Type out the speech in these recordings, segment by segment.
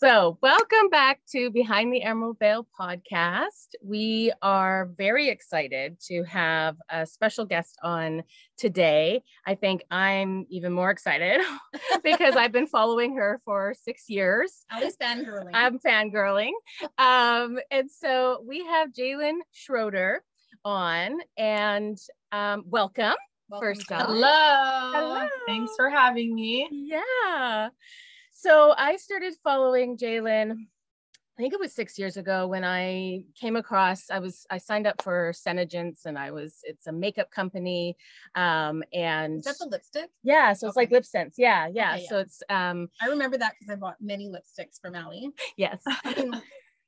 So, welcome back to Behind the Emerald Veil podcast. We are very excited to have a special guest on today. I think I'm even more excited because I've been following her for six years. I was fangirling. I'm fangirling. Um, and so we have Jalen Schroeder on, and um, welcome. Welcome, first off. Hello. Hello. Thanks for having me. Yeah. So I started following Jalen. I think it was six years ago when I came across. I was I signed up for Senegence, and I was it's a makeup company, um, and Is that the lipstick? yeah, so it's like lip sense. Yeah, yeah. Okay, So it's um I remember that because I bought many lipsticks from Allie. yes, I mean,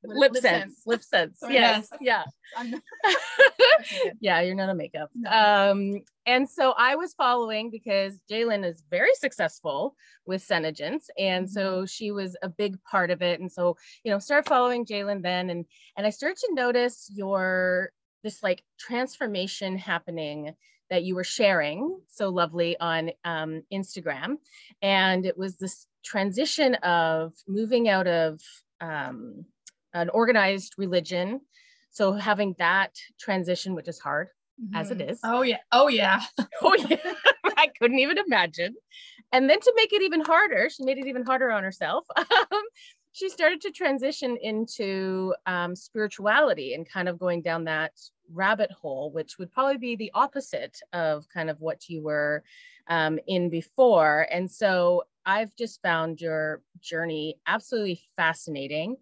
lip, sense, lip sense. Yes, yes. yeah. I'm not- Okay, good. yeah, you're not a makeup. No. Um, and so I was following because Jalen is very successful with Senegence, and Mm-hmm. so she was a big part of it. And so you know, started following Jalen then, and and I started to notice your this like transformation happening that you were sharing so lovely on um, Instagram, and it was this transition of moving out of um, an organized religion so having that transition which is hard as it Mhm. is Oh yeah. Oh yeah. oh yeah i couldn't even imagine and then to make it even harder she made it even harder on herself um, she started to transition into um, spirituality and kind of going down that rabbit hole which would probably be the opposite of kind of what you were um, in before and so i've just found your journey absolutely fascinating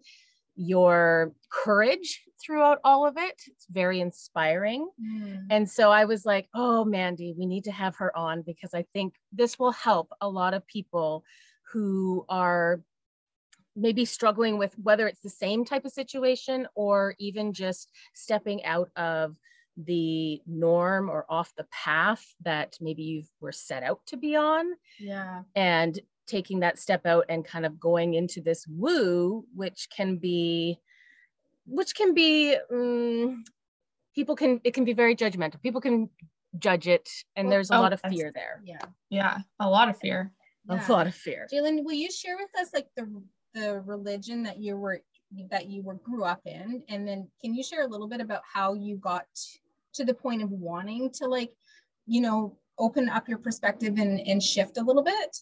your courage throughout all of it it's very inspiring Mm. and so I was like, oh, Mandy, we need to have her on because I think this will help a lot of people who are maybe struggling with whether it's the same type of situation or even just stepping out of the norm or off the path that maybe you were set out to be on Yeah. and taking that step out and kind of going into this woo which can be which can be um, people can it can be very judgmental people can judge it and there's a oh, lot of fear there Yeah. Yeah. A lot of fear. yeah. a lot of fear Jalen, will you share with us like the the religion that you were that you were grew up in, and then can you share a little bit about how you got to the point of wanting to like, you know, open up your perspective and and shift a little bit?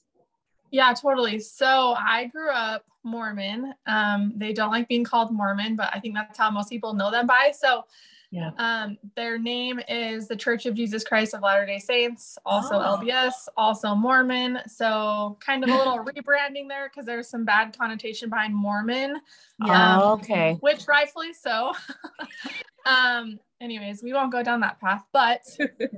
Yeah, totally. So I grew up Mormon. Um, they don't like being called Mormon, but I think that's how most people know them by. So yeah um, their name is the Church of Jesus Christ of Latter-day Saints, also Oh. LDS, also Mormon. So kind of a little rebranding there because there's some bad connotation behind Mormon. Yeah. Oh, okay which rightfully so. um, anyways, we won't go down that path. But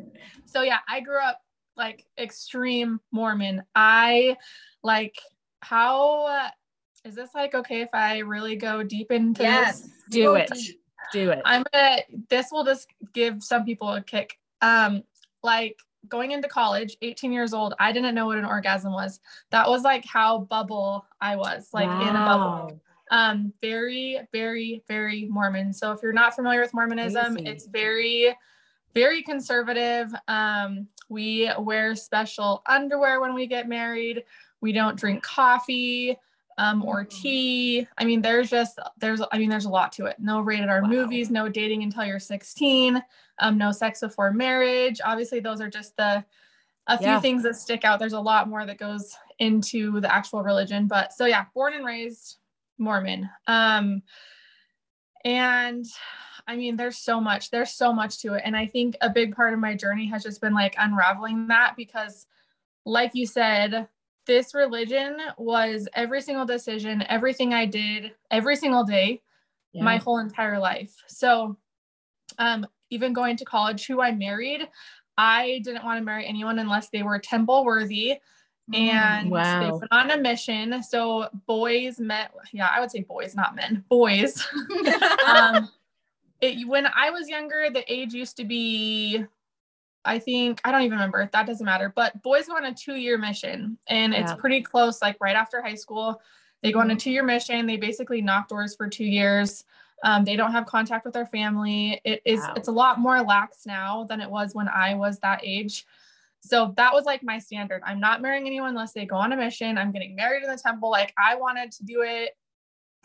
so yeah, I grew up like extreme Mormon. I like how uh, is this like okay if I really go deep into Yes. this? do Go it deep. do it I'm gonna this will just give some people a kick. Um, like going into college, 18 years old, I didn't know what an orgasm was. That was like how bubble I was, like in a bubble um very very very mormon so if you're not familiar with mormonism Crazy. it's very very conservative um we wear special underwear when we get married we don't drink coffee um or Mm. tea i mean there's just there's i mean there's a lot to it no rated r Wow. movies no dating until you're 16 um no sex before marriage obviously those are just the a few Yeah. things that stick out there's a lot more that goes into the actual religion but so yeah born and raised Mormon. Um, and I mean, there's so much, there's so much to it. And I think a big part of my journey has just been like unraveling that because, like you said, this religion was every single decision, everything I did, every single day, Yeah. my whole entire life. So, um, even going to college, who I married, I didn't want to marry anyone unless they were temple worthy and Wow. they went on a mission. So boys met, yeah, I would say boys, not men, boys. um, it, when I was younger, the age used to be, I think, I don't even remember. That doesn't matter. But boys go on a two year mission and it's pretty close, like right after high school. They go on a two year mission. They basically knock doors for two years. Um, they don't have contact with their family. It is, Wow. it's a lot more lax now than it was when I was that age. So that was like my standard. I'm not marrying anyone unless they go on a mission. I'm getting married in the temple. Like I wanted to do it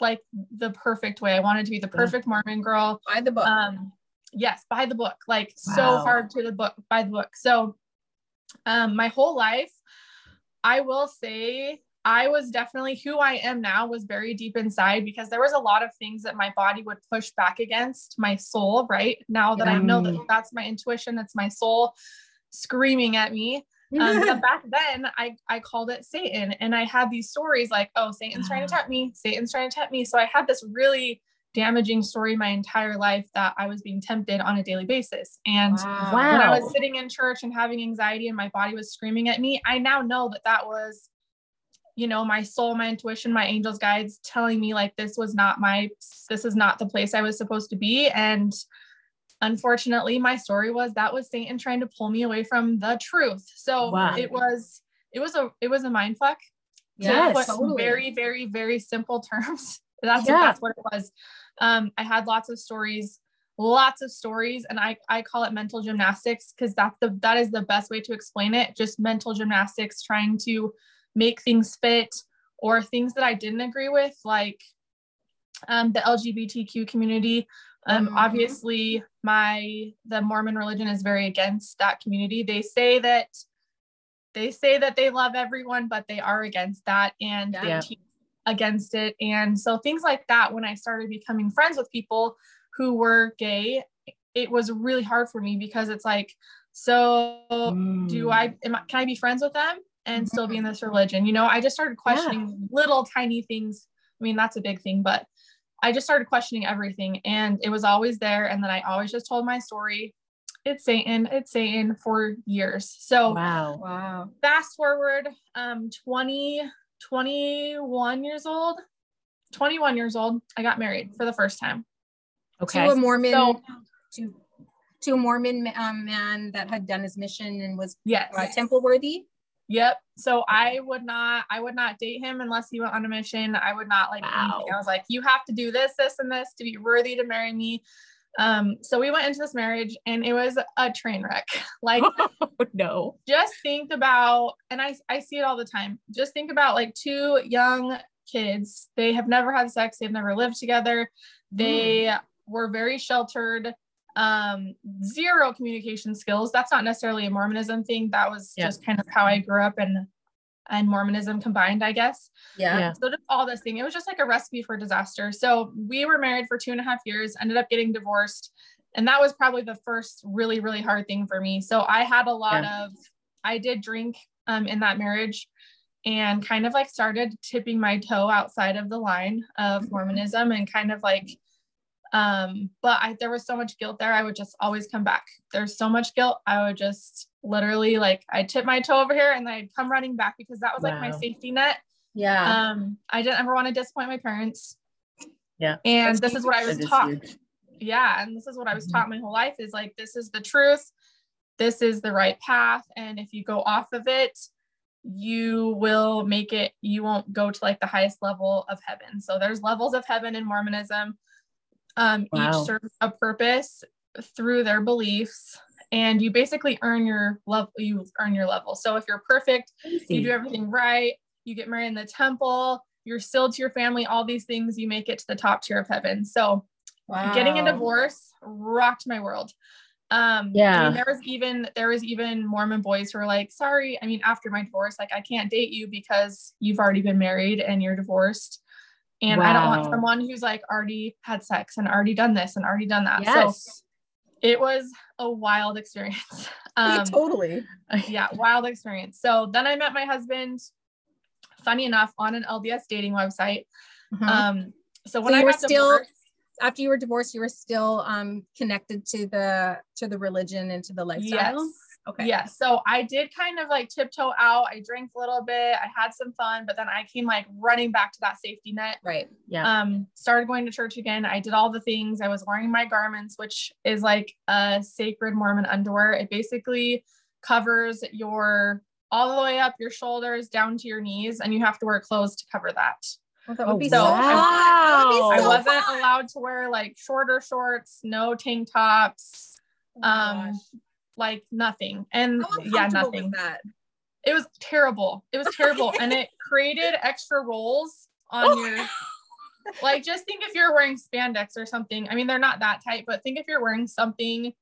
like the perfect way. I wanted to be the perfect Mormon girl. By the book. Um, yes, by the book, like so hard to the book, by the book. So, um, my whole life, I will say I was definitely who I am now was very deep inside because there was a lot of things that my body would push back against my soul, right? Now that I know that Mm. that's my intuition, that's my soul screaming at me. Um, but back then I, I called it Satan and I had these stories like, oh, Satan's trying to tempt me. Satan's trying to tempt me. So I had this really damaging story my entire life that I was being tempted on a daily basis. And wow. when I was sitting in church and having anxiety and my body was screaming at me, I now know that that was, you know, my soul, my intuition, my angels guides telling me like this was not my, this is not the place I was supposed to be. And unfortunately, my story was that was Satan trying to pull me away from the truth. So Wow. it was, it was a, it was a mind fuck Yes, totally. very, very, very simple terms. That's Yeah. that's what it was. Um, I had lots of stories, lots of stories, and I I call it mental gymnastics because that's the that is the best way to explain it. Just mental gymnastics, trying to make things fit or things that I didn't agree with, like um, the LGBTQ community. Um, Mhm. Obviously, my the Mormon religion is very against that community. They say that they say that they love everyone, but they are against that and they Yeah. teach against it. And so things like that, when I started becoming friends with people who were gay, it was really hard for me because it's like, so Mm. do I am I, can I be friends with them and still be in this religion? You know, I just started questioning little tiny things. I mean, that's a big thing, but I just started questioning everything and it was always there. And then I always just told my story. It's Satan, it's Satan for years. So Wow. Wow. fast forward um 20 21 years old 21 years old i got married for the first time Okay. To a Mormon, So- to to a Mormon um, man that had done his mission and was yes uh, temple worthy. Yep. So i would not i would not date him unless he went on a mission. I would not like Wow. anything i was like you have to do this this and this to be worthy to marry me. Um so we went into this marriage and it was a train wreck. Like no. just think about and I, I see it all the time. Just think about like two young kids. They have never had sex. They've never lived together. They were very sheltered um zero communication skills. That's not necessarily a mormonism thing. That was Yeah. just kind of how i grew up and and mormonism combined i guess. Yeah. Yeah. so just all this thing. It was just like a recipe for disaster. So we were married for two and a half years ended up getting divorced and that was probably the first really really hard thing for me. So i had a lot of i did drink um, in that marriage and kind of like started tipping my toe outside of the line of mormonism and kind of like um but i there was so much guilt there i would just always come back. There's so much guilt i would just literally like i tip my toe over here and then i'd come running back because that was like my safety net. Yeah. um i didn't ever want to disappoint my parents. Yeah. and That's this is what i was taught. huge. yeah and this is what i was Mhm. taught my whole life is like this is the truth. This is the right path. And if you go off of it you will make it you won't go to like the highest level of heaven. So there's levels of heaven in mormonism um Wow. each serve a purpose through their beliefs and you basically earn your level you earn your level so if you're perfect you do everything right, you get married in the temple, you're still to your family, all these things, you make it to the top tier of heaven. So wow. getting a divorce rocked my world. Um, I Yeah. mean, there was even there was even Mormon boys who were like, sorry, I mean, after my divorce, like I can't date you because you've already been married and you're divorced. And I don't want someone who's like already had sex and already done this and already done that. So Yes. it was a wild experience. Um, totally. yeah, wild experience. So then I met my husband, funny enough, on an LDS dating website. Mhm. Um, so when So I got still- After you were divorced, you were still um connected to the to the religion and to the lifestyle. yes, Okay. yeah. So I did kind of like tiptoe out. I drank a little bit. I had some fun, but then I came like running back to that safety net. Right. Yeah. Um, started going to church again. I did all the things. I was wearing my garments, which is like a sacred Mormon underwear. It basically covers your all the way up your shoulders down to your knees, and you have to wear clothes to cover that. Well, that Oh, would be so so. I- That would be I wasn't fun. allowed to wear like shorter shorts, no tank tops, Oh um, gosh. Like nothing. And yeah, nothing. that? It was terrible. It was terrible. and it created extra rolls on your like just think if you're wearing spandex or something. I mean, they're not that tight, but think if you're wearing something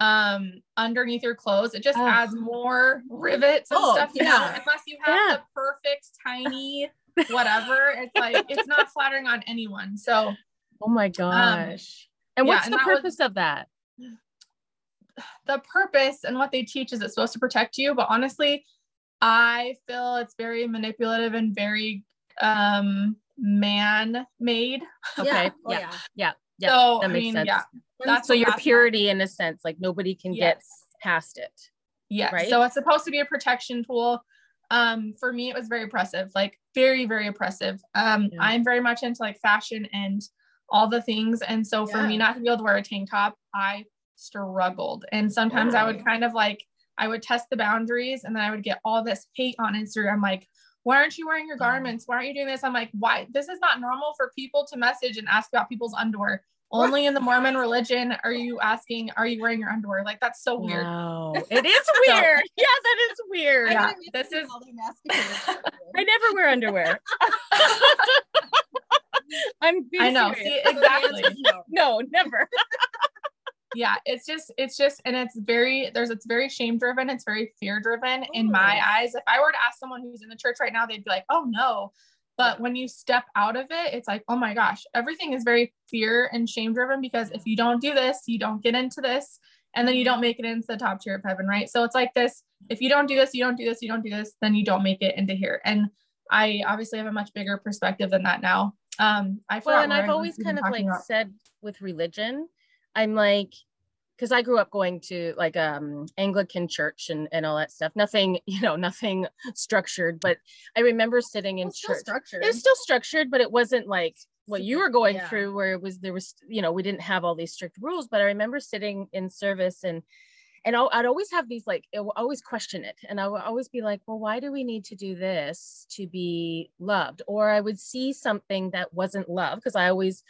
um underneath your clothes, it just Oh. adds more rivets and Oh, stuff. yeah. down. Unless you have Yeah. the perfect tiny whatever, it's like it's not flattering on anyone. So Oh my gosh. and Um, yeah, what's and the that was- purpose of that? The purpose and what they teach is it's supposed to protect you but honestly i feel it's very manipulative and very um man made Okay. Oh, Yeah. yeah. Yeah. so that i makes mean sense. yeah that's so your that's purity in a sense, like nobody can get past it. yes right? so it's supposed to be a protection tool um for me it was very oppressive like very very oppressive um Yeah. i'm very much into like fashion and all the things and so for me not to be able to wear a tank top i struggled and sometimes i would kind of like i would test the boundaries and then i would get all this hate on instagram like why aren't you wearing your garments why aren't you doing this i'm like why this is not normal for people to message and ask about people's underwear only in the mormon religion are you asking are you wearing your underwear like that's so weird Wow. It is weird. yeah, that is weird. I Yeah, this this is- all they masticate. I never wear underwear. I'm being I know. serious. See, exactly. No. No, never. Yeah, it's just, it's just, and it's very, there's, it's very shame driven. It's very fear driven in my eyes. If I were to ask someone who's in the church right now, they'd be like, oh no. But when you step out of it, it's like, oh my gosh, everything is very fear and shame driven because if you don't do this, you don't get into this. And then you don't make it into the top tier of heaven, right? So it's like this if you don't do this, you don't do this, you don't do this, then you don't make it into here. And I obviously have a much bigger perspective than that now. Um, I Well, and I've always kind of like about. said with religion, I'm like, because I grew up going to like um Anglican church and, and all that stuff. Nothing, you know, nothing structured. But I remember sitting in Well, it's still church. structured. It was still structured, but it wasn't like what you were going yeah. through where it was there was, you know, we didn't have all these strict rules. But I remember sitting in service and and I'd always have these like I would always question it and I would always be like well why do we need to do this to be loved or I would see something that wasn't love because I always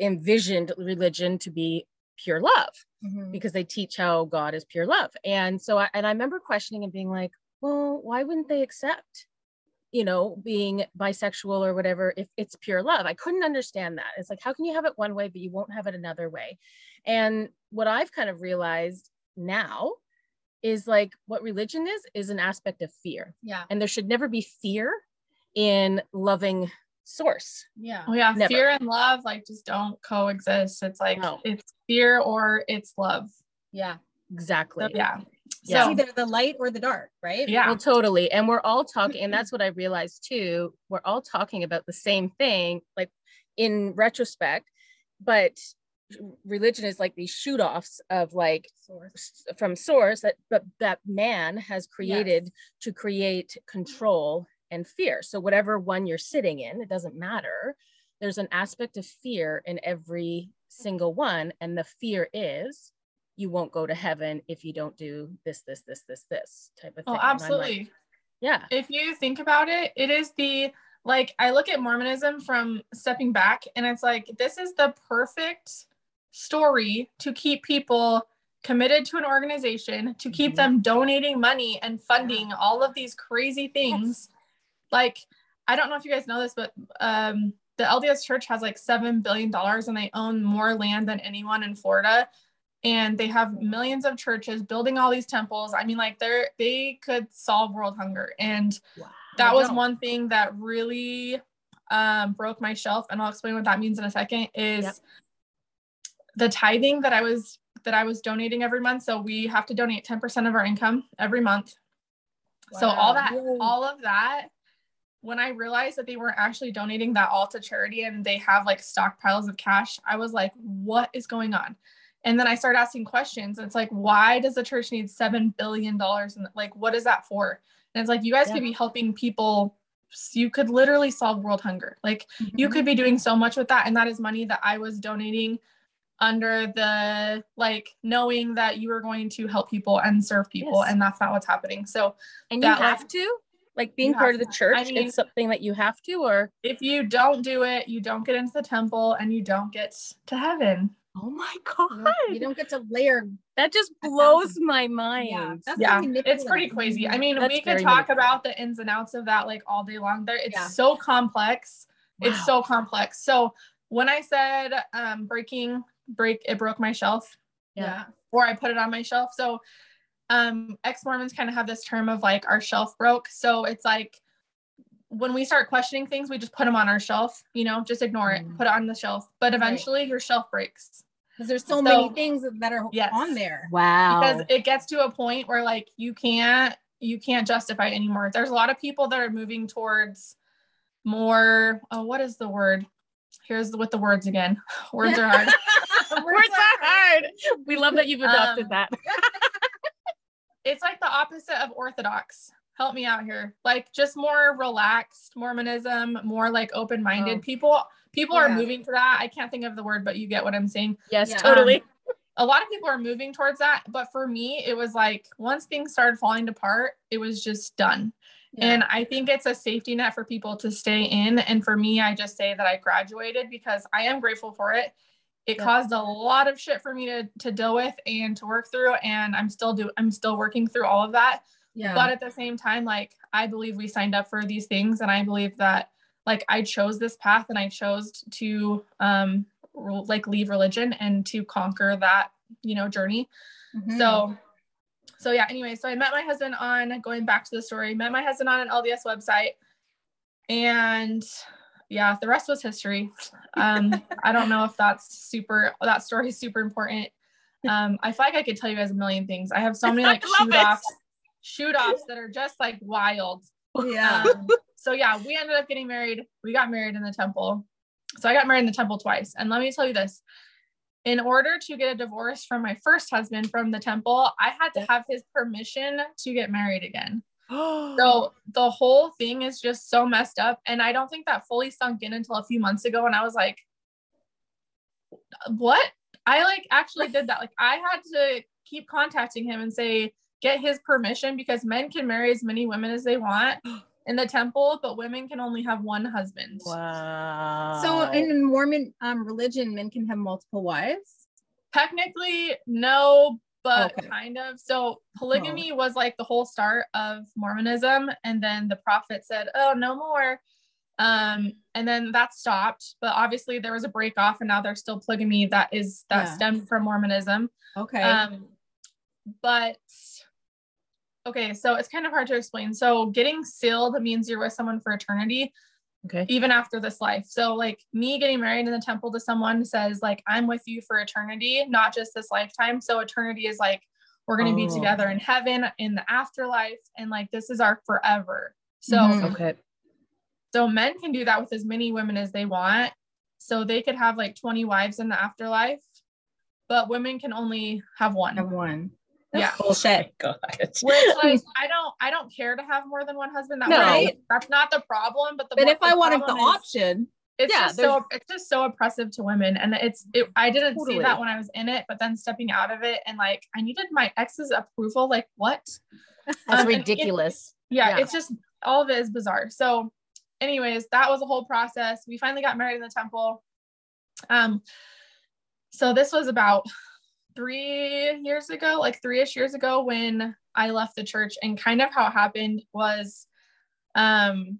envisioned religion to be pure love Mhm. because they teach how God is pure love. And so I, and I remember questioning and being like well why wouldn't they accept you know being bisexual or whatever if it's pure love? I couldn't understand that. It's like how can you have it one way but you won't have it another way? And what I've kind of realized now is like what religion is is an aspect of fear. Yeah. and there should never be fear in loving source Yeah. Oh yeah, Never. fear and love like just don't coexist. It's like No. it's fear or it's love. Yeah. exactly So, yeah. Yeah. So It's either the light or the dark, right? yeah. well totally and we're all talking and that's what i realized too we're all talking about the same thing like in retrospect but religion is like these shoot offs of like Source. from source that but that man has created to create control and fear so whatever one you're sitting in it doesn't matter there's an aspect of fear in every single one and the fear is you won't go to heaven if you don't do this this this this this type of thing Oh, I'm like, absolutely. yeah if you think about it, it is the like I look at Mormonism from stepping back and it's like this is the perfect story to keep people committed to an organization, to keep Mhm. them donating money and funding all of these crazy things. Like I don't know if you guys know this, but um the LDS church has like 7 billion dollars and they own more land than anyone in Florida and they have millions of churches building all these temples. I mean, like they're they could solve world hunger, and that was one thing that really um, broke my shelf. And I'll explain what that means in a second. Is Yep. the tithing that I was that I was donating every month. So we have to donate ten percent of our income every month. So all that, all of that. When I realized that they weren't actually donating that all to charity and they have like stockpiles of cash, I was like, what is going on? And then I started asking questions. It's like, why does the church need seven billion dollars? And like, what is that for? And it's like, you guys Yeah. could be helping people. You could literally solve world hunger. Like, you Mhm. could be doing so much with that. And that is money that I was donating under the like knowing that you were going to help people and serve people. Yes. And that's not what's happening. So and you that, like- have to like being part of the church I mean- it's something that you have to or if you don't do it, you don't get into the temple and you don't get to heaven. oh my You god don't- You don't get to layer. that just blows thousand. my mind Yeah. That's yeah, it's pretty crazy. I mean, That's we could talk about the ins and outs of that like all day long. There, it's Yeah. so complex. It's so complex. So when I said um, breaking, break, it broke my shelf Yeah. or I put it on my shelf. So um ex Mormons kind of have this term of like our shelf broke. So it's like when we start questioning things, we just put them on our shelf, you know, just ignore it, Mm. put it on the shelf. But eventually your shelf breaks Because there's so, So- many things that are Yes. on there. Wow. because it gets to a point where like you can't you can't justify it anymore. There's a lot of people that are moving towards more oh what is the word? Here's the, with the words again. Words are hard. Words are hard. We love that you've adopted Um, that. it's like the opposite of orthodox. Help me out here. Like just more relaxed mormonism more like open-minded Oh. people. People are moving to that. I can't think of the word but you get what i'm saying. Yes, Yeah. totally. Um, a lot of people are moving towards that but for me it was like once things started falling apart it was just done. And i think it's a safety net for people to stay in. And for me i just say that i graduated because i am grateful for it it Yeah. caused a lot of shit for me to, to deal with and to work through and i'm still do i'm still working through all of that yeah. but at the same time like i believe we signed up for these things and i believe that like i chose this path and i chose to um like leave religion and to conquer that you know journey Mhm. so so yeah anyway so i met my husband on going back to the story met my husband on an lds website and yeah the rest was history um i don't know if that's super that story is super important um i feel like i could tell you guys a million things i have so many like shoot offs shoot offs that are just like wild yeah. um, so yeah, we ended up getting married. We got married in the temple. So I got married in the temple twice. And let me tell you this. In order to get a divorce from my first husband from the temple, I had to have his permission to get married again. So the whole thing is just so messed up. And I don't think that fully sunk in until a few months ago. And I was like, what? I like actually did that. Like I had to keep contacting him and say, get his permission because men can marry as many women as they want in the temple, but women can only have one husband. wow. So in Mormon um, religion, men can have multiple wives. Technically, no, but Okay. kind of. So polygamy was like the whole start of Mormonism, and then the prophet said, "Oh, no more." Um, and then that stopped. But obviously, there was a break off, and now there's still polygamy that is that Yeah. stemmed from Mormonism. Okay. Um, but okay, so it's kind of hard to explain. So getting sealed means you're with someone for eternity okay. even after this life. So like me getting married in the temple to someone says like I'm with you for eternity, not just this lifetime. So eternity is like we're going to be Oh. together in heaven in the afterlife and like this is our forever. So Mhm. Okay. so men can do that with as many women as they want. So they could have like 20 wives in the afterlife, but women can only have one. have one. Yeah. Bullshit. God. Which like I don't I don't care to have more than one husband. That No. way, that's not the problem. But the But mo- if I wanted the is- option, it's Yeah, just so it's just so oppressive to women and it's it, i didn't see that when i was in it but then stepping out of it and like i needed my ex's approval like what That's Um, and it- ridiculous. yeah, Yeah. it's just all of it is bizarre so anyways that was a whole process we finally got married in the temple um so this was about three years ago like three-ish years ago when i left the church and kind of how it happened was um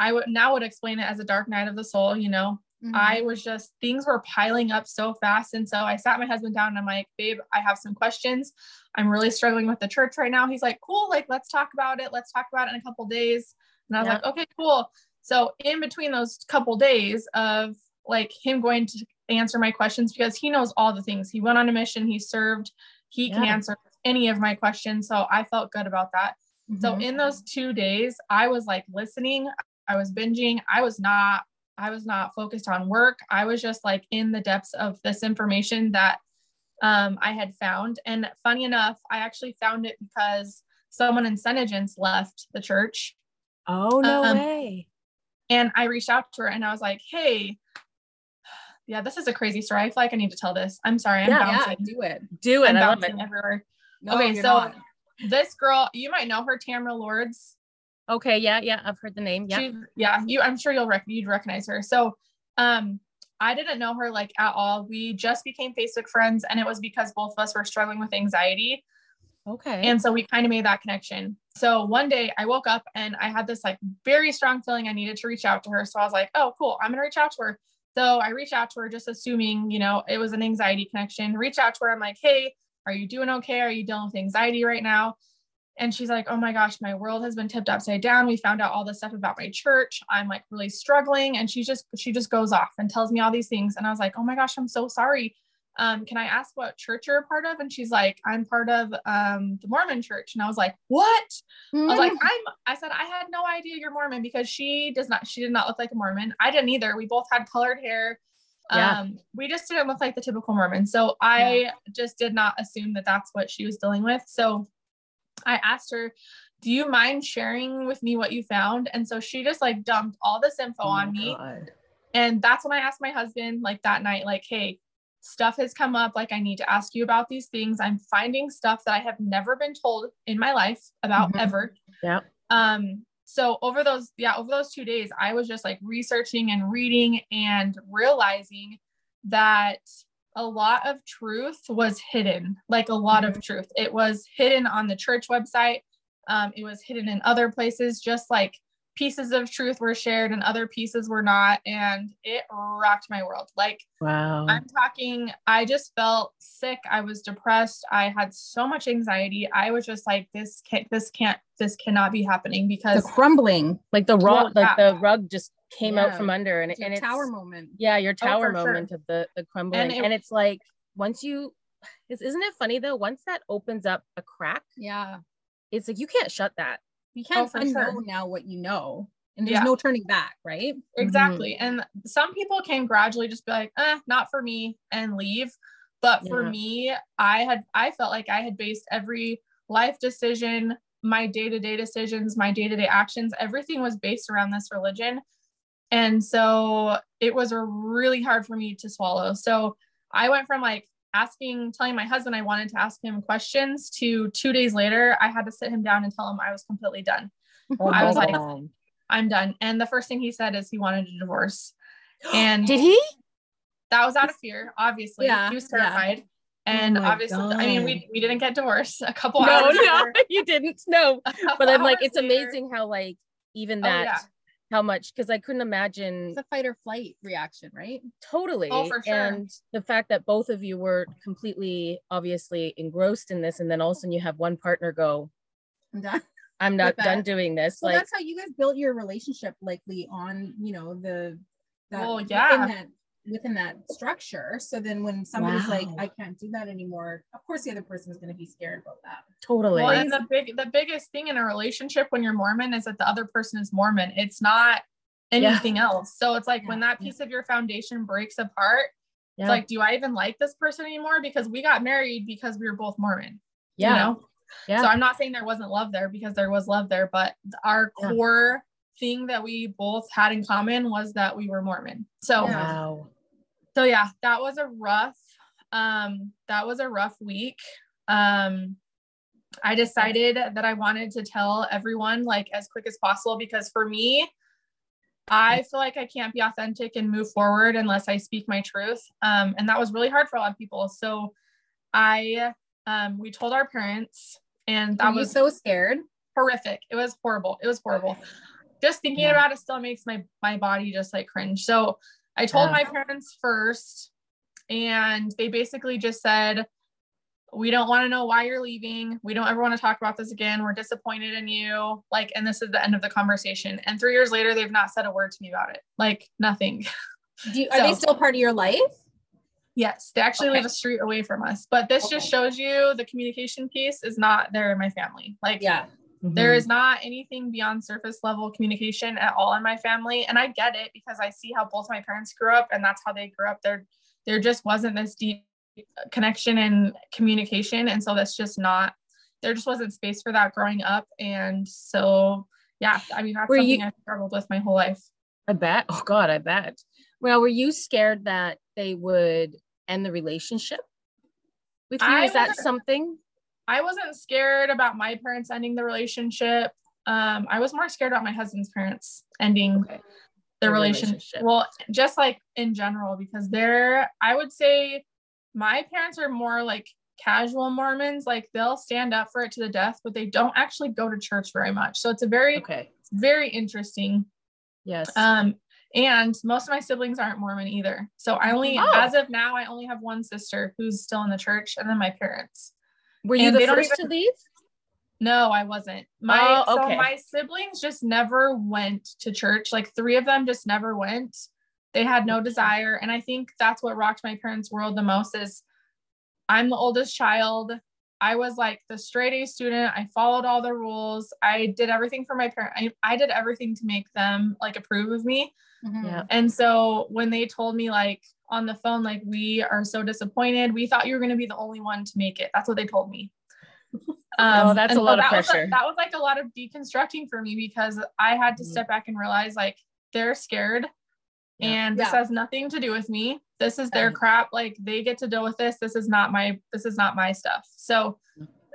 i would now would explain it as a dark night of the soul you know Mm-hmm. I was just things were piling up so fast. And so I sat my husband down and I'm like, babe, I have some questions. I'm really struggling with the church right now. He's like, cool, like let's talk about it. Let's talk about it in a couple days. And I was Yeah. like, okay, cool. So in between those couple days of like him going to answer my questions because he knows all the things. He went on a mission, he served, he can answer any of my questions. So I felt good about that. So Mhm. in those two days, I was like listening, I was binging, I was not, I was not focused on work. I was just like in the depths of this information that um, I had found. And funny enough, I actually found it because someone in Senegence left the church. Oh no Um, way. And I reached out to her and I was like, hey, yeah, this is a crazy story. I feel like I need to tell this. I'm sorry, I'm Yeah, yeah, bouncing. do it. Do it. I'm I love it. bouncing everywhere. No, Okay, so- not. This girl, you might know her, Tamara Lords. Okay. Yeah. Yeah. I've heard the name. Yeah. She's yeah, you I'm sure you'll rec- you'd recognize her. So um I didn't know her like at all. We just became Facebook friends and it was because both of us were struggling with anxiety. Okay. And so we kind of made that connection. so one day I woke up and I had this like very strong feeling I needed to reach out to her. So I was like, oh, cool, I'm gonna reach out to her. So I reached out to her just assuming, you know, it was an anxiety connection. Reach out to her. I'm like, hey, are you doing okay? Are you dealing with anxiety right now? And she's like, oh my gosh, my world has been tipped upside down. We found out all this stuff about my church. I'm like really struggling. And she just, she just goes off and tells me all these things. And I was like, oh my gosh, I'm so sorry um, can I ask what church you're a part of? And she's like, I'm part of um, the Mormon church. And I was like, what? Mm-hmm. I was like, mm. I'm, I said, I had no idea you're Mormon because she does not, she did not look like a Mormon. I didn't either. We both had colored hair. Yeah. Um, we just didn't look like the typical Mormon. So I yeah. just did not assume that that's what she was dealing with. So I asked her, do you mind sharing with me what you found? And so she just like dumped all this info oh on me. God. And that's when I asked my husband, like that night, like, hey, stuff has come up like i need to ask you about these things. I'm finding stuff that i have never been told in my life about mm-hmm. ever. Yeah um so over those yeah over those two days i was just like researching and reading and realizing that a lot of truth was hidden like a lot mm-hmm. of truth. It was hidden on the church website. Um, it was hidden in other places just like pieces of truth were shared and other pieces were not and it rocked my world. Like wow. I'm talking i just felt sick. I was depressed. I had so much anxiety. I was just like this can't this can't this cannot be happening because the crumbling like the rug well, like the rug just came yeah. out from under and, it's and it's tower moment. Yeah your oh, tower oh, moment sure. of the the crumbling. And, it, and it's like once you isn't it funny though? Once that opens up a crack yeah. it's like you can't shut that you can't oh, unknow sure. now what you know and there's yeah. no turning back right exactly mm-hmm. and some people can gradually just be like eh, not for me and leave but yeah. for me i had i felt like i had based every life decision my day-to-day decisions my day-to-day actions everything was based around this religion and so it was really hard for me to swallow so i went from like asking, telling my husband I wanted to ask him questions to two days later, I had to sit him down and tell him I was completely done. Oh, I was like, I'm done. And the first thing he said is he wanted a divorce. And did he? That was out of fear, obviously. Yeah, he was terrified. Yeah. And oh obviously, God. I mean, we, we didn't get divorced a couple no, hours. No, no, you didn't. No. But I'm like, it's later. amazing how like even oh, that oh, yeah how much because I couldn't imagine it's a fight or flight reaction, right? Totally. Oh, for sure. And the fact that both of you were completely obviously engrossed in this, and then all of a sudden you have one partner go, I'm done. I'm not done doing this. Well, like that's how you guys built your relationship likely on, you know, the that well, yeah. that within that structure. So then when somebody's wow. like, I can't do that anymore, of course the other person is going to be scared about that. Totally. Well, and the big the biggest thing in a relationship when you're Mormon is that the other person is Mormon. It's not anything yeah. else. So it's like yeah. when that piece of your foundation breaks apart, yeah. it's like, do I even like this person anymore? Because we got married because we were both Mormon. Yeah. You know? Yeah. So I'm not saying there wasn't love there because there was love there, but our core thing that we both had in common was that we were Mormon. So wow so yeah, that was a rough, um, that was a rough week. Um, I decided that I wanted to tell everyone like as quick as possible because for me, I feel like I can't be authentic and move forward unless I speak my truth. Um, and that was really hard for a lot of people. So I, um, we told our parents, and that was so scared. Horrific. It was horrible. It was horrible. Just thinking yeah. about it still makes my my body just like cringe. So I told my parents first, and they basically just said, we don't want to know why you're leaving. We don't ever want to talk about this again. We're disappointed in you. Like, and this is the end of the conversation. And three years later, they've not said a word to me about it. Like, nothing. You, are so, they still part of your life? Yes, they actually okay. live a street away from us. But this okay. just shows you the communication piece is not there in my family. Like, yeah, Mm-hmm. There is not anything beyond surface level communication at all in my family. And I get it because I see how both my parents grew up and that's how they grew up. There, there just wasn't this deep connection and communication. And so that's just not, there just wasn't space for that growing up. And so, yeah, I mean, that's were something you, I struggled with my whole life. I bet. Oh God, I bet. Well, were you scared that they would end the relationship with you? I Is that something? I wasn't scared about my parents ending the relationship. Um, I was more scared about my husband's parents ending okay. the relationship. relationship. Well, just like in general, because they're, I would say my parents are more like casual Mormons, like they'll stand up for it to the death, but they don't actually go to church very much. So it's a very, Okay. very interesting. Yes. Um, and most of my siblings aren't Mormon either. So I only, Oh. as of now, I only have one sister who's still in the church, and then my parents. Were you and the first even- to leave? No, I wasn't. My Oh, okay. so my siblings just never went to church. Like three of them just never went. They had no desire, and I think that's what rocked my parents' world the most. Is I'm the oldest child. I was like the straight A student. I followed all the rules. I did everything for my parents. I, I did everything to make them like approve of me. Mhm. Yeah. And so when they told me like on the phone, like we are so disappointed, we thought you were going to be the only one to make it. That's what they told me. Oh, that's a lot of that was pressure. that was like a lot of deconstructing for me because I had to Mhm. step back and realize like they're scared, Yeah. and this Yeah. has nothing to do with me. This is their Right. crap. Like they get to deal with this. This is not my this is not my stuff. So,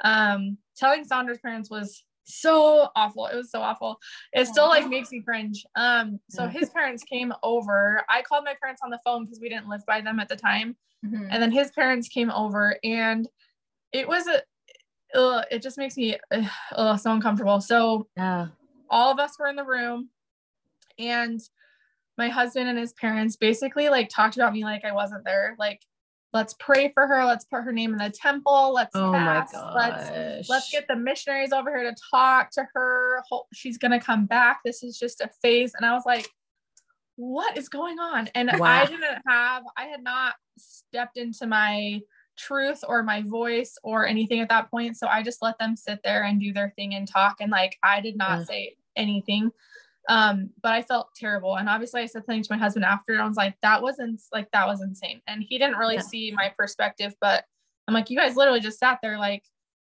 um, telling Saunders' parents was so awful. It was so awful. It still like makes me cringe. Um, so his parents came over. I called my parents on the phone because we didn't live by them at the time. Mhm. And then his parents came over and it was a ugh, it just makes me ugh, ugh, so uncomfortable. So Yeah. all of us were in the room and my husband and his parents basically like talked about me like I wasn't there. Like, let's pray for her, let's put her name in the temple, let's Oh fast, let's let's get the missionaries over here to talk to her. She's gonna come back. This is just a phase. And I was like, what is going on? And Wow. I didn't have, I had not stepped into my truth or my voice or anything at that point. So I just let them sit there and do their thing and talk. And like I did not Yeah. say anything. Um, but I felt terrible. And obviously I said something to my husband after I was like, that wasn't like that was insane. And he didn't really Yeah. see my perspective, but I'm like, you guys literally just sat there like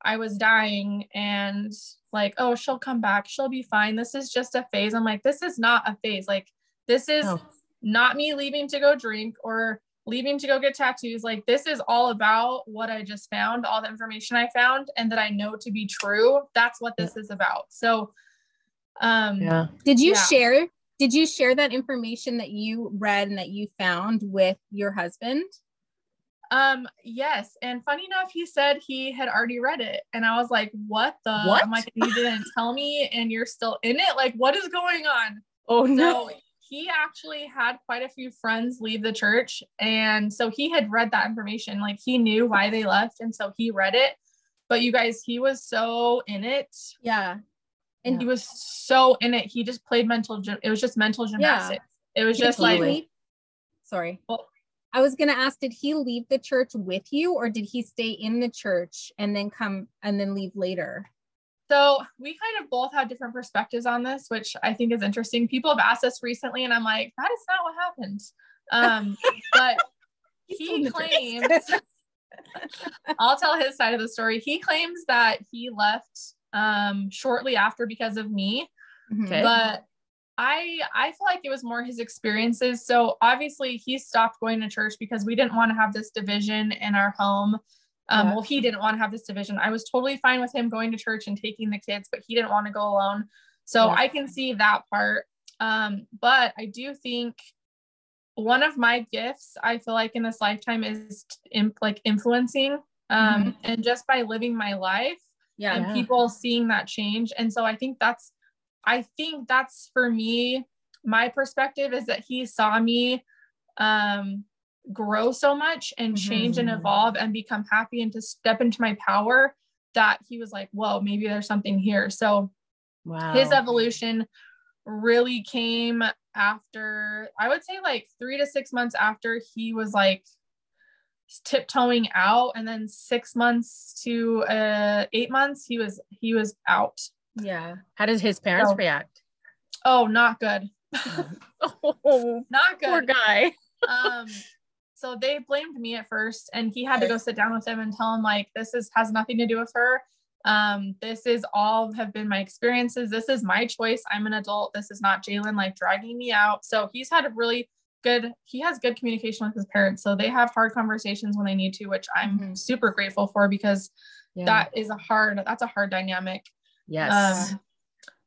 I was dying and like, oh, she'll come back. She'll be fine. This is just a phase. I'm like, this is not a phase. Like, this is No. not me leaving to go drink or leaving to go get tattoos. Like, this is all about what I just found, all the information I found, and that I know to be true. That's what this is about. So, um, Yeah. Did you Yeah. share? Did you share that information that you read and that you found with your husband? Um, yes. And funny enough, he said he had already read it. And I was like, what the What? I'm like, you didn't tell me and you're still in it? Like, what is going on? Oh So he actually had quite a few friends leave the church. And so he had read that information. Like he knew why they left. And so he read it. But you guys, he was so in it. Yeah. And he was so in it. He just played mental gym. It was just mental gymnastics. It was Did just like leave- sorry. Well- I was gonna ask, did he leave the church with you or did he stay in the church and then come and then leave later? So we kind of both have different perspectives on this, which I think is interesting. People have asked us recently, and I'm like, that is not what happened. Um, but he claims, I'll tell his side of the story. He claims that he left um, shortly after because of me, Mhm. Okay. but I I feel like it was more his experiences. So obviously he stopped going to church because we didn't want to have this division in our home. Um, Yeah. Well, he didn't want to have this division. I was totally fine with him going to church and taking the kids, but he didn't want to go alone. So Yeah. I can see that part. Um, but I do think one of my gifts I feel like in this lifetime is in, like influencing um, and just by living my life Yeah. and Yeah. people seeing that change. And so I think that's, I think that's for me, my perspective is that he saw me um, grow so much and change and Mhm. evolve and become happy and to step into my power that he was like, whoa, maybe there's something here. So Wow. his evolution really came after, I would say like three to six months after he was like tiptoeing out and then six months to uh eight months he was he was out. Yeah. How did his parents So- react? oh not good. Oh, not poor good. guy. um so they blamed me at first and he had to go sit down with him and tell him like this is has nothing to do with her. Um this is all have been my experiences. This is my choice. I'm an adult. This is not jalen like dragging me out. So he's had a really good he has good communication with his parents so they have hard conversations when they need to which i'm Mhm. super grateful for because Yeah. that is a hard that's a hard dynamic yes. um,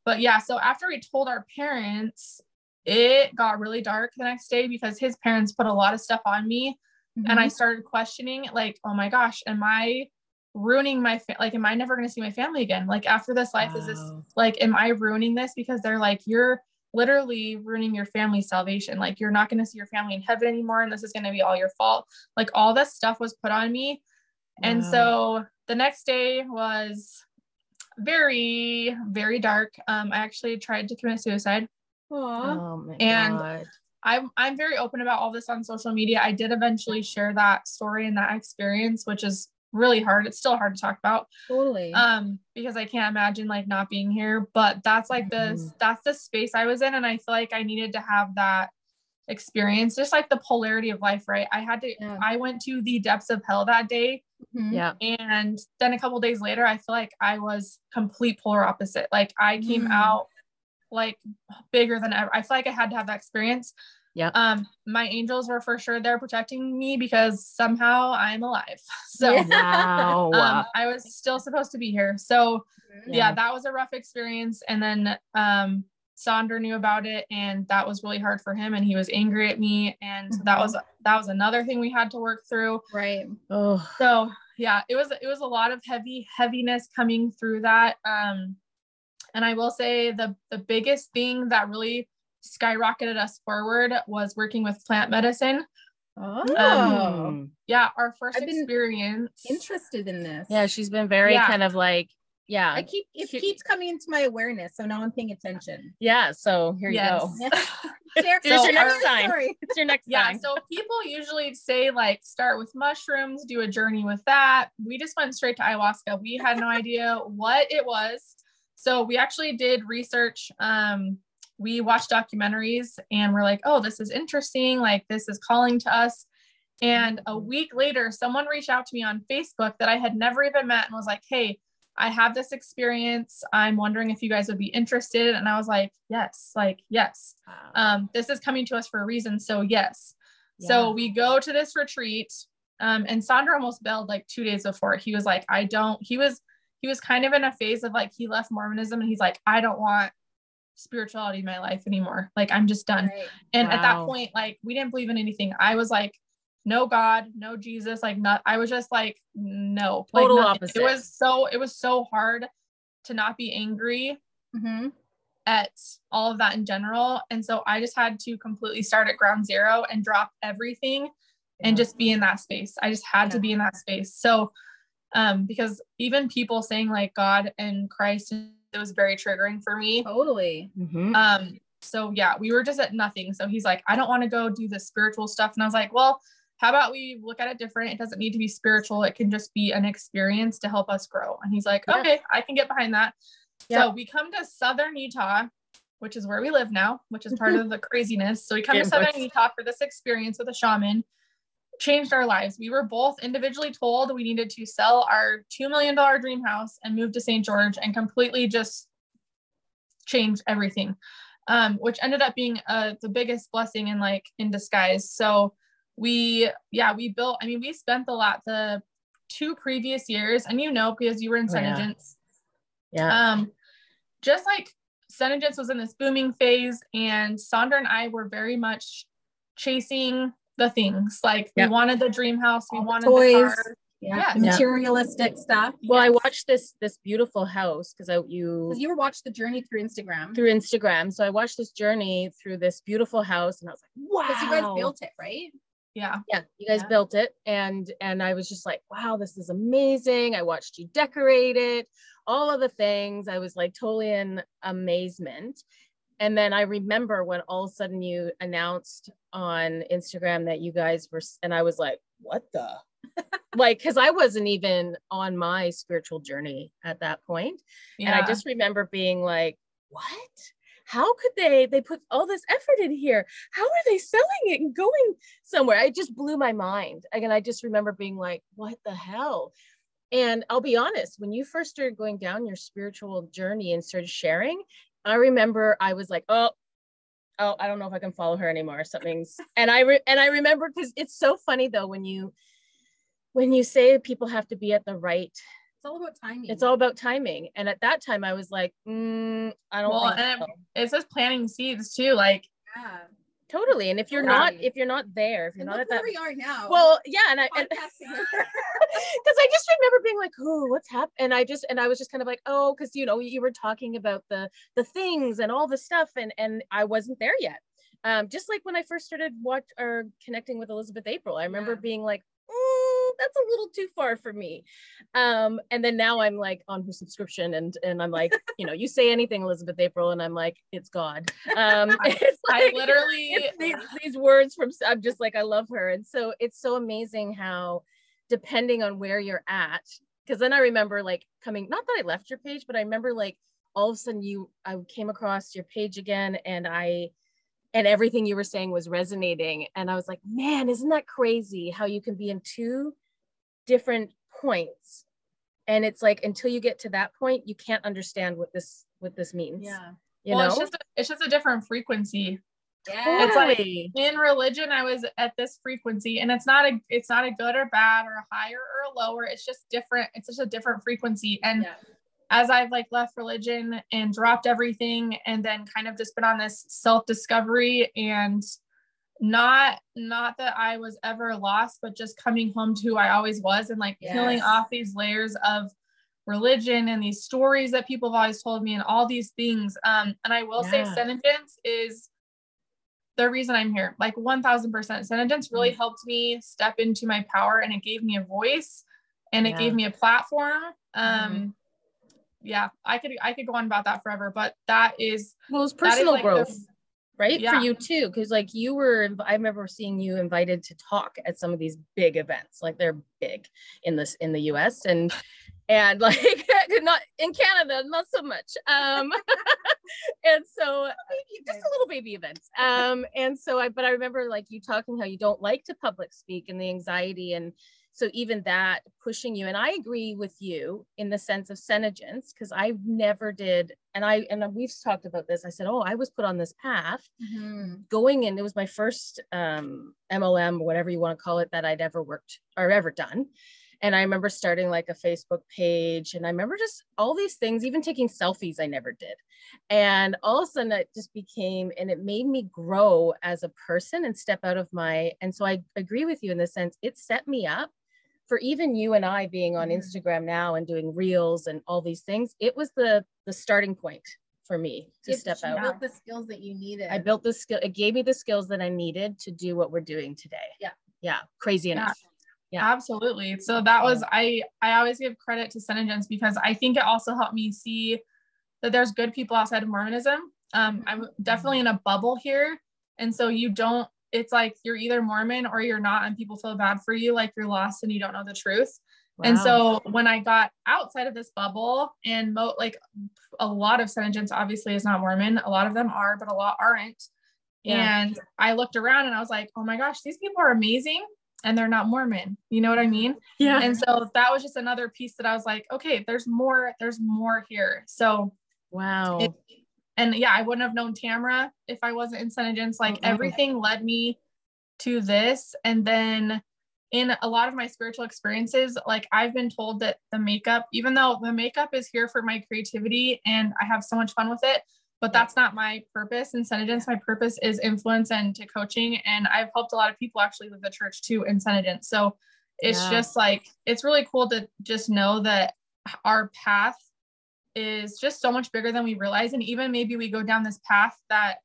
but yeah, so after we told our parents, it got really dark the next day because his parents put a lot of stuff on me and Mm-hmm. I started questioning like, oh my gosh, am I ruining my fa- like am i never going to see my family again like after this life is this like am i ruining this because they're like you're literally ruining your family's salvation like you're not going to see your family in heaven anymore and this is going to be all your fault like all this stuff was put on me and Wow. so the next day was very very dark um i actually tried to commit suicide Aw. Oh my And- God. I'm I'm very open about all this on social media. I did eventually share that story and that experience, which is really hard. It's still hard to talk about. totally. Um, because I can't imagine like not being here. But that's like the Mhm. that's the space I was in. And I feel like I needed to have that experience, just like the polarity of life, right? I had to Yeah. I went to the depths of hell that day. Mhm. Yeah. And then a couple days later, I feel like I was complete polar opposite. Like I came Mm. out like bigger than ever. I feel like I had to have that experience. Yeah. Um, my angels were for sure there protecting me because somehow I'm alive. So Yeah. Wow. um, I was still supposed to be here. So Mhm. yeah, that was a rough experience. And then um Sonder knew about it and that was really hard for him and he was angry at me. And that Mhm. was that was another thing we had to work through Right. oh, so yeah it was it was a lot of heavy heaviness coming through that um and i will say the the biggest thing that really skyrocketed us forward was working with plant medicine Oh, Mm. yeah our 1st I've been experience interested in this. yeah. She's been very Yeah. kind of like, yeah, I keep it She- keeps coming into my awareness, so now I'm paying attention. yeah. So here you go. yes. Share Here's your So next our- sign. It's your next yeah sign. so people usually say like start with mushrooms do a journey with that we just went straight to ayahuasca we had no idea what it was so we actually did research um we watch documentaries and we're like oh this is interesting like this is calling to us and a week later someone reached out to me on facebook that i had never even met and was like hey i have this experience i'm wondering if you guys would be interested and i was like yes like yes Wow. um, this is coming to us for a reason. So yes. Yeah. So we go to this retreat. Um, and Sandra almost bailed like two days before. He was like, I don't, he was, he was kind of in a phase of like, he left Mormonism and he's like, I don't want spirituality in my life anymore. Like, I'm just done. Right. And at that point, like, we didn't believe in anything. I was like, no God, no Jesus, like, not, I was just like, no, Total nothing. opposite. It was so, it was so hard to not be angry Mhm. at all of that in general. And so I just had to completely start at ground zero and drop everything and just be in that space. I just had to be in that space. So um because even people saying like God and Christ it was very triggering for me. Totally. Mhm. Um so yeah, we were just at nothing. So he's like, I don't want to go do the spiritual stuff. And I was like, well, how about we look at it different? It doesn't need to be spiritual. It can just be an experience to help us grow. And he's like, Yeah. okay, I can get behind that. Yeah. So we come to Southern Utah, which is where we live now, which is part of the craziness. So we come to Getting Southern close. Utah for this experience with a shaman. Changed our lives. We were both individually told we needed to sell our $2 million dream house and move to St. George and completely just change everything. Um, which ended up being uh, the biggest blessing in like in disguise. So we, yeah, we built, I mean, we spent the lot, the two previous years, and you know, because you were in Oh, yeah. Senegence, yeah. um, just like Senegence was in this booming phase, and Sandra and I were very much chasing the things. Like Yep. we wanted the dream house, we All the wanted toys. the car. Yeah. Yes. Materialistic stuff. well, I watched this this beautiful house because I you you were watched the journey through Instagram. through Instagram. So I watched this journey through this beautiful house, and I was like, wow. Because you guys built it, right? Yeah. yeah you guys Yeah. built it and and i was just like wow this is amazing i watched you decorate it all of the things i was like totally in amazement and then i remember when all of a sudden you announced on instagram that you guys were and i was like what the? Like because i wasn't even on my spiritual journey at that point. Yeah. and i just remember being like what? How could they they put all this effort in here? How are they selling it and going somewhere? It just blew my mind. Again i just remember being like what the hell? And i'll be honest when you first started going down your spiritual journey and started sharing i remember i was like oh oh i don't know if i can follow her anymore something's and i re- and i remember because it's so funny though when you when you say people have to be at the right It's all about timing. it's all about timing and at that time i was like mm, i don't Well, think and so. It's just planting seeds too. Like yeah. Totally and if you're not if you're not there if you're And not at where that we are now. well yeah and i and podcasting with her. because I just remember being like, "Oh, what's happened?" And I just and I was just kind of like, "Oh," because you know you were talking about the the things and all the stuff, and and I wasn't there yet. Um, just like when I first started watch or connecting with Elizabeth April, I remember Yeah. being like, mm, "That's a little too far for me." Um, and then now I'm like on her subscription, and and I'm like, you know, you say anything Elizabeth April, and I'm like, it's God. Um, it's I like, literally it's these, these words from i'm just like i love her and so it's so amazing how depending on where you're at because then i remember like coming not that i left your page but i remember like all of a sudden you i came across your page again and i and everything you were saying was resonating and i was like man isn't that crazy how you can be in two different points and it's like until you get to that point you can't understand what this what this means Yeah. you well, know it's just a, it's just a different frequency. Yeah. It's like- In religion, I was at this frequency, and it's not a it's not a good or bad or a higher or a lower. It's just different. It's just a different frequency. And Yeah. as I've like left religion and dropped everything, and then kind of just been on this self discovery and not not that I was ever lost, but just coming home to who I always was and like peeling off these layers of religion and these stories that people have always told me and all these things. Um, and I will say Yeah. Senegence is the reason I'm here. Like 1000% Senegence really Mm. helped me step into my power and it gave me a voice and it Yeah. gave me a platform. Um, Mhm. yeah, I could I could go on about that forever, but that is well it's that is, personal like, the- growth right Yeah. for you too because like you were i remember seeing you invited to talk at some of these big events like they're big in this in the us and and like not in canada not so much um and so just a little baby events um and so i but i remember like you talking how you don't like to public speak and the anxiety and so even that pushing you and i agree with you in the sense of senegence because i never did and i and we've talked about this i said oh i was put on this path. Mhm. going in it was my first um mlm whatever you want to call it that i'd ever worked or ever done. And i remember starting like a facebook page and i remember just all these things even taking selfies i never did. And all of a sudden it just became and it made me grow as a person and step out of my and so i agree with you in the sense it set me up for even you and i being on Mhm. instagram now and doing reels and all these things it was the the starting point for me to Yeah, step out built the skills that you needed. I built the skill. It gave me the skills that I needed to do what we're doing today. Yeah. Yeah. Crazy enough. Yeah. Absolutely. So that was I I always give credit to Senegence because I think it also helped me see that there's good people outside of Mormonism. Um, I'm definitely in a bubble here. And so you don't, it's like you're either Mormon or you're not, and people feel bad for you, like you're lost and you don't know the truth. And so when I got outside of this bubble and mo- like a lot of Senegence obviously is not Mormon, a lot of them are, but a lot aren't. Yeah. And I looked around and I was like, oh my gosh, these people are amazing and they're not Mormon. You know what I mean? yeah. And so that was just another piece that I was like, okay, there's more, there's more here. So wow. it, and yeah, I wouldn't have known Tamara if I wasn't in Senegence. Like Mhm. everything led me to this. And then in a lot of my spiritual experiences, like I've been told that the makeup, even though the makeup is here for my creativity and I have so much fun with it, but that's not my purpose in Senegence. My purpose is influence and to coaching. And I've helped a lot of people actually leave the church too in Senegence. So it's Yeah. just like, it's really cool to just know that our path is just so much bigger than we realize. And even maybe we go down this path that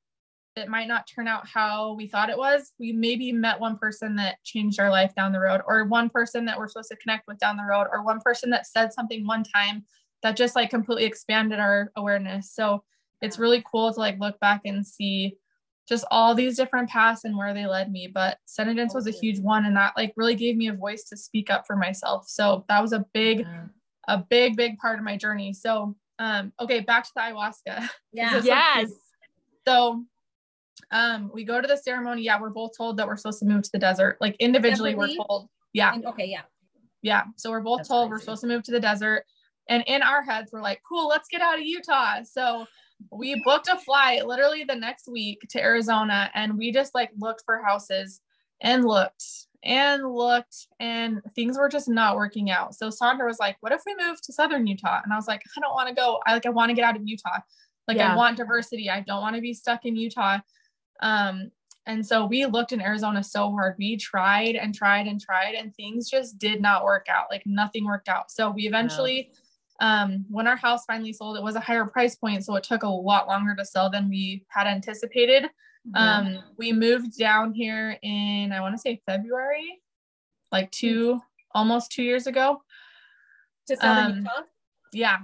that might not turn out how we thought it was. We maybe met one person that changed our life down the road, or one person that we're supposed to connect with down the road, or one person that said something one time that just like completely expanded our awareness. So it's really cool to like look back and see just all these different paths and where they led me. But Senegence was a huge one, and that like really gave me a voice to speak up for myself. So that was a big, Yeah. a big, big part of my journey. So um, okay, back to the ayahuasca. Yeah. This- Yes. So um we go to the ceremony. Yeah, we're both told that we're supposed to move to the desert. Like individually, Separately? we're told. Yeah, And- okay, yeah. yeah. So we're both That's told we're supposed to move to the desert. And in our heads, we're like, cool, let's get out of Utah. So we booked a flight literally the next week to Arizona and we just like looked for houses and looked and looked and things were just not working out. So Sandra was like, what if we move to southern Utah? And I was like, I don't want to go. I like I want to get out of Utah. Like Yeah. I want diversity. I don't want to be stuck in Utah. Um And so we looked in Arizona so hard. We tried and tried and tried, and things just did not work out. Like nothing worked out. So we eventually, um, when our house finally sold, it was a higher price point. So it took a lot longer to sell than we had anticipated. Mm-hmm. Um, we moved down here in, I want to say February, like two, almost two years ago. to Southern um, Utah. Yeah.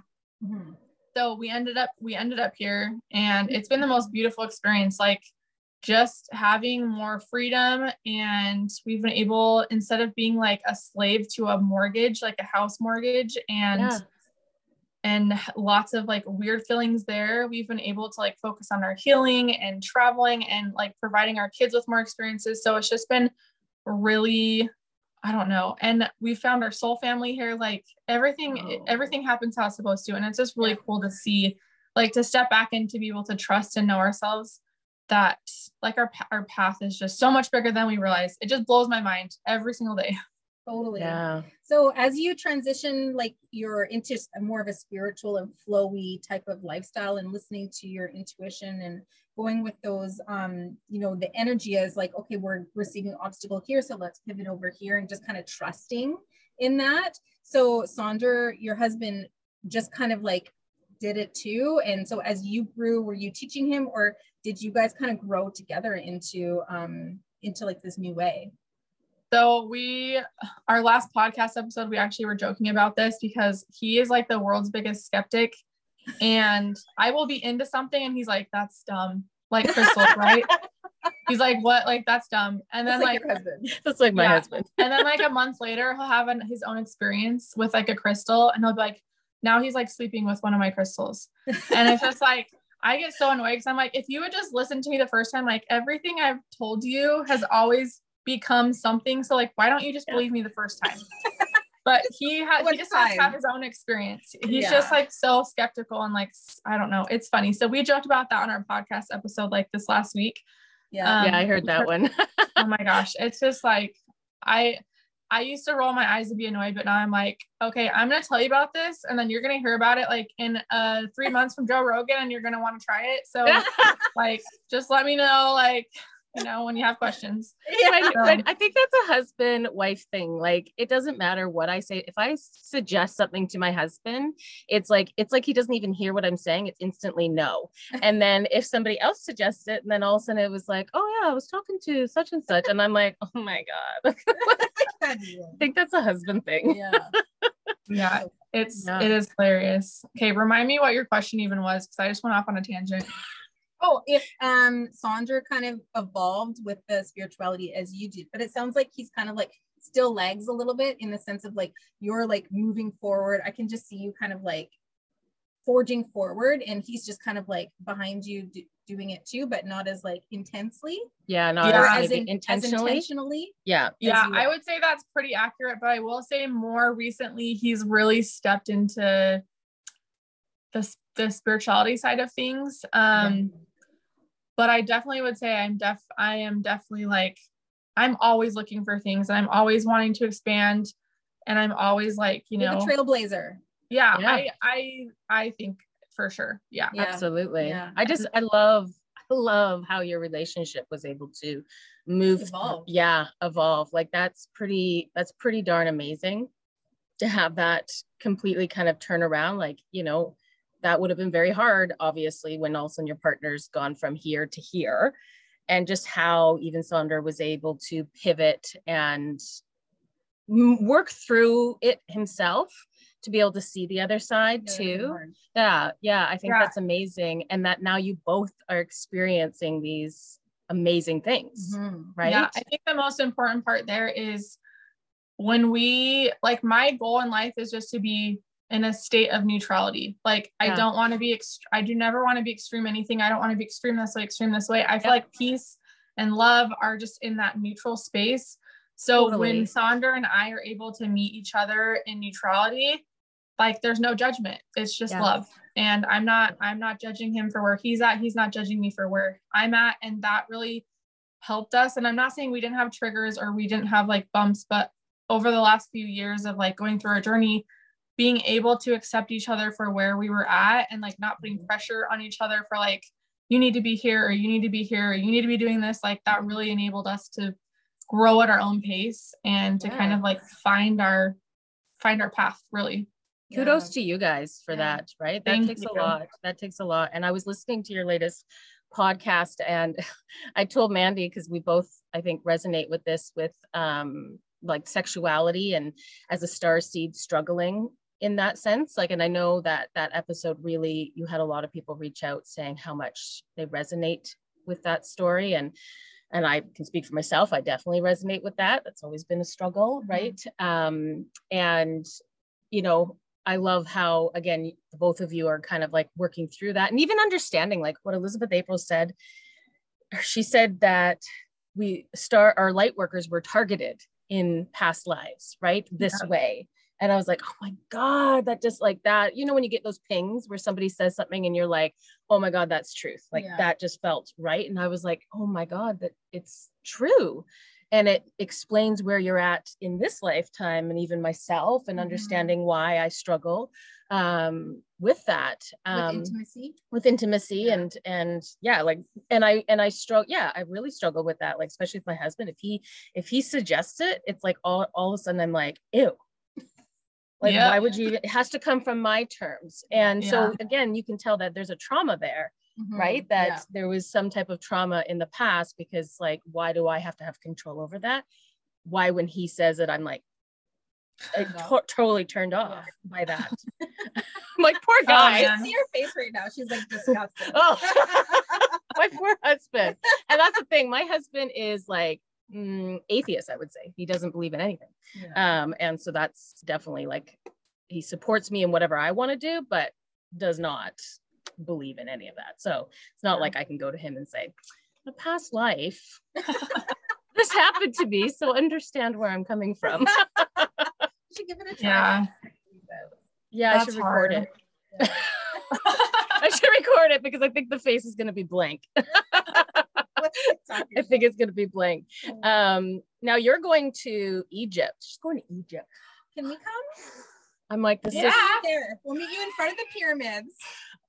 Mhm. so we ended up we ended up here and it's been the most beautiful experience like just having more freedom and we've been able instead of being like a slave to a mortgage like a house mortgage and Yeah. And lots of like weird feelings there. We've been able to like focus on our healing and traveling and like providing our kids with more experiences. So it's just been really i don't know. And we found our soul family here. Like everything Oh. everything happens how it's supposed to. And it's just really cool to see like to step back and to be able to trust and know ourselves that like our our path is just so much bigger than we realize. It just blows my mind every single day Totally. Yeah. So as you transition, like you're into more of a spiritual and flowy type of lifestyle and listening to your intuition and going with those, um, you know, the energy is like, okay, we're receiving obstacle here. So let's pivot over here and just kind of trusting in that. So Sandra, your husband just kind of like did it too. And so as you grew, were you teaching him or did you guys kind of grow together into, um, into like this new way? So we, our last podcast episode, we actually were joking about this because he is like the world's biggest skeptic, and I will be into something, and he's like, "That's dumb," like crystal right? He's like, "What? Like that's dumb." And then That's like, your husband. That's like my Yeah. husband. and then like a month later, he'll have an, his own experience with like a crystal, and he'll be like, "Now he's like sleeping with one of my crystals," and it's just like. I get so annoyed because I'm like, if you would just listen to me the first time, like everything I've told you has always become something. So like, why don't you just Yeah. believe me the first time? But he has he just has to have his own experience. He's Yeah. just like so skeptical and like I don't know. It's funny. So we joked about that on our podcast episode like this last week. Yeah. Um, yeah, I heard that one. oh my gosh, it's just like I I used to roll my eyes and be annoyed, but now I'm like, okay, I'm gonna tell you about this, and then you're gonna hear about it like in uh three months from Joe Rogan, and you're gonna want to try it. So like, just let me know, like, you know, when you have questions. Yeah, I, So- um, I think that's a husband wife thing. Like it doesn't matter what I say. If I suggest something to my husband, it's like it's like he doesn't even hear what I'm saying. It's instantly no. And then if somebody else suggests it, and then all of a sudden it was like, oh yeah, I was talking to such and such, and I'm like, oh my god. I think that's a husband thing. yeah. Yeah, it's Yeah. it is hilarious. Okay, remind me what your question even was because I just went off on a tangent. Oh, if um Sandra kind of evolved with the spirituality as you did, but it sounds like he's kind of like still lags a little bit in the sense of like you're like moving forward. I can just see you kind of like forging forward, and he's just kind of like behind you do, doing it too, but not as like intensely. Yeah, not Yeah. as as, in, intentionally. As intentionally. yeah. Yeah, I would say that's pretty accurate, but I will say more recently he's really stepped into the the spirituality side of things. Um but I definitely would say I'm def I am definitely like I'm always looking for things and I'm always wanting to expand and I'm always like, you You're know, the trailblazer. yeah, Yeah. I I I think for sure. Yeah. Yeah. absolutely Yeah. i just i love i love how your relationship was able to move Evolve. yeah evolve like that's pretty that's pretty darn amazing to have that completely kind of turn around like you know that would have been very hard obviously when all of a sudden your partner's gone from here to here and just how even Sonder was able to pivot and work through it himself to be able to see the other side Yeah, too yeah, yeah, I think Yeah. that's amazing. And that now you both are experiencing these amazing things, Mhm. right? Yeah, I think the most important part there is when we like my goal in life is just to be in a state of neutrality. Like I don't want to be ext- I do never want to be extreme anything. I don't want to be extreme this way, extreme this way. I feel Yep. like peace and love are just in that neutral space. So Totally. when Sonder and I are able to meet each other in neutrality, like there's no judgment. It's just Yeah. love. And I'm not I'm not judging him for where he's at. He's not judging me for where I'm at. And that really helped us. And I'm not saying we didn't have triggers or we didn't have like bumps, but over the last few years of like going through our journey, being able to accept each other for where we were at and like not putting pressure on each other for like you need to be here or you need to be here or you need to be doing this like that really enabled us to grow at our own pace and to kind of like find our find our path really. Kudos to you guys for Yeah. that right? That Thank takes a lot that takes a lot. And i was listening to your latest podcast and i told mandy because we both i think resonate with this with um like sexuality and as a star seed struggling in that sense like and i know that that episode really you had a lot of people reach out saying how much they resonate with that story and and i can speak for myself i definitely resonate with that that's always been a struggle Mhm. right um and you know I love how again both of you are kind of like working through that and even understanding like what Elizabeth April said. She said that we start our light workers were targeted in past lives, right? This Yeah. way. And I was like, oh my God, that just like that, you know, when you get those pings where somebody says something and you're like, oh my God, that's truth. Like Yeah. that just felt right. And I was like, oh my God, that it's true and it explains where you're at in this lifetime and even myself and Mhm. understanding why i struggle um, with that with um, intimacy. with intimacy Yeah. and and yeah like and i and i struggle yeah i really struggle with that like especially with my husband if he if he suggests it it's like all all of a sudden i'm like ew like Yeah. why would you even it has to come from my terms and Yeah. so again you can tell that there's a trauma there Mhm. right that Yeah. there was some type of trauma in the past because like why do i have to have control over that why when he says it i'm like I to- totally turned off by that i'm like poor Oh, guy I can see her face right now. She's like disgusted. oh my poor husband and that's the thing my husband is like mm, atheist i would say he doesn't believe in anything Yeah. um and so that's definitely like he supports me in whatever i want to do but does not believe in any of that so it's not Yeah. like i can go to him and say in a past life this happened to me so understand where i'm coming from You should give it a try. Yeah. yeah i should record hard. it i should record it because i think the face is going to be blank What's TikTok i think it's going to be blank um now you're going to egypt she's going to egypt Can we come? i'm like this Yeah. is There. We'll meet you in front of the pyramids.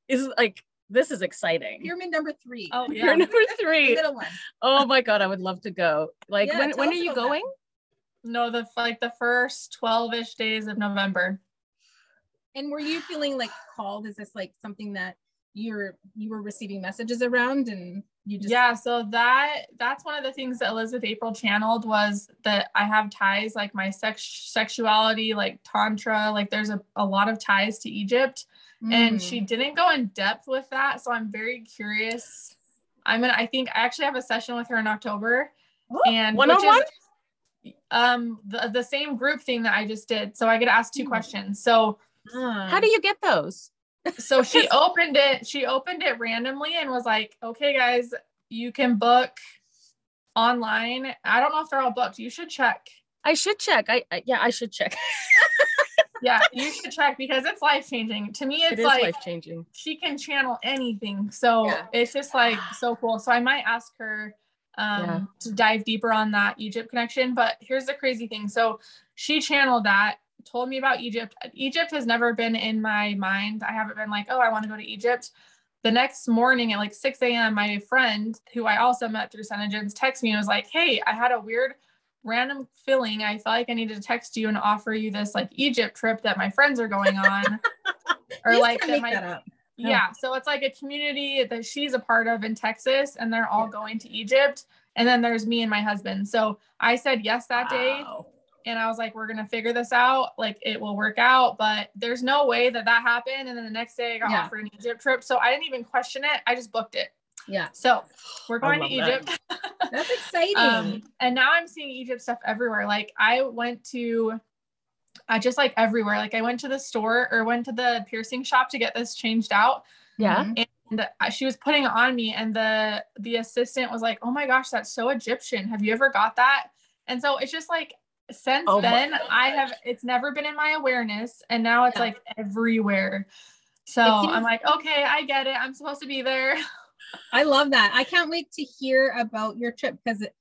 is like this is exciting Pyramid number three. oh you're yeah number The three middle one. oh my god i would love to go like Yeah, when when are you about that. going no the like the first 12ish days of november And were you feeling like called? Is this like something that you're you were receiving messages around and you just yeah so that that's one of the things that elizabeth april channeled was that i have ties like my sex sexuality like tantra like there's a, a lot of ties to egypt and Mm. she didn't go in depth with that so i'm very curious i'm gonna i think i actually have a session with her in october and which One-on-one? is um the, the same group thing that i just did so i get asked two Hmm. questions so Ah. how do you get those so she opened it she opened it randomly and was like okay guys you can book online. I don't know if they're all booked. You should check. I should check. I, I yeah i should check. Yeah you should check because it's life changing to me it's is like life changing she can channel anything. So Yeah. it's just like so cool. So i might ask her um Yeah. to dive deeper on that egypt connection but here's the crazy thing. So she channeled that told me about egypt egypt has never been in my mind i haven't been like oh i want to go to egypt the next morning at like 6 a.m my friend who i also met through Senegence texted me and was like hey i had a weird random feeling i felt like i needed to text you and offer you this like egypt trip that my friends are going on or Please like that make my that up. yeah. So it's like a community that she's a part of in Texas and they're all Yeah. going to Egypt. And then there's me and my husband. So I said yes that day. Wow. And I was like, we're going to figure this out. Like it will work out. But there's no way that that happened. And then the next day I got Yeah. offered an Egypt trip. So I didn't even question it. I just booked it. Yeah. So we're going to love that. Egypt. That's exciting. Um, and now I'm seeing Egypt stuff everywhere. Like I went to, I just like everywhere. Like I went to the store or went to the piercing shop to get this changed out yeah and she was putting it on me and the the assistant was like oh my gosh that's so egyptian have you ever got that and so it's just like since Oh then i have it's never been in my awareness and now it's Yeah. like everywhere. So seems- i'm like okay i get it. I'm supposed to be there. I love that. I can't wait to hear about your trip because it,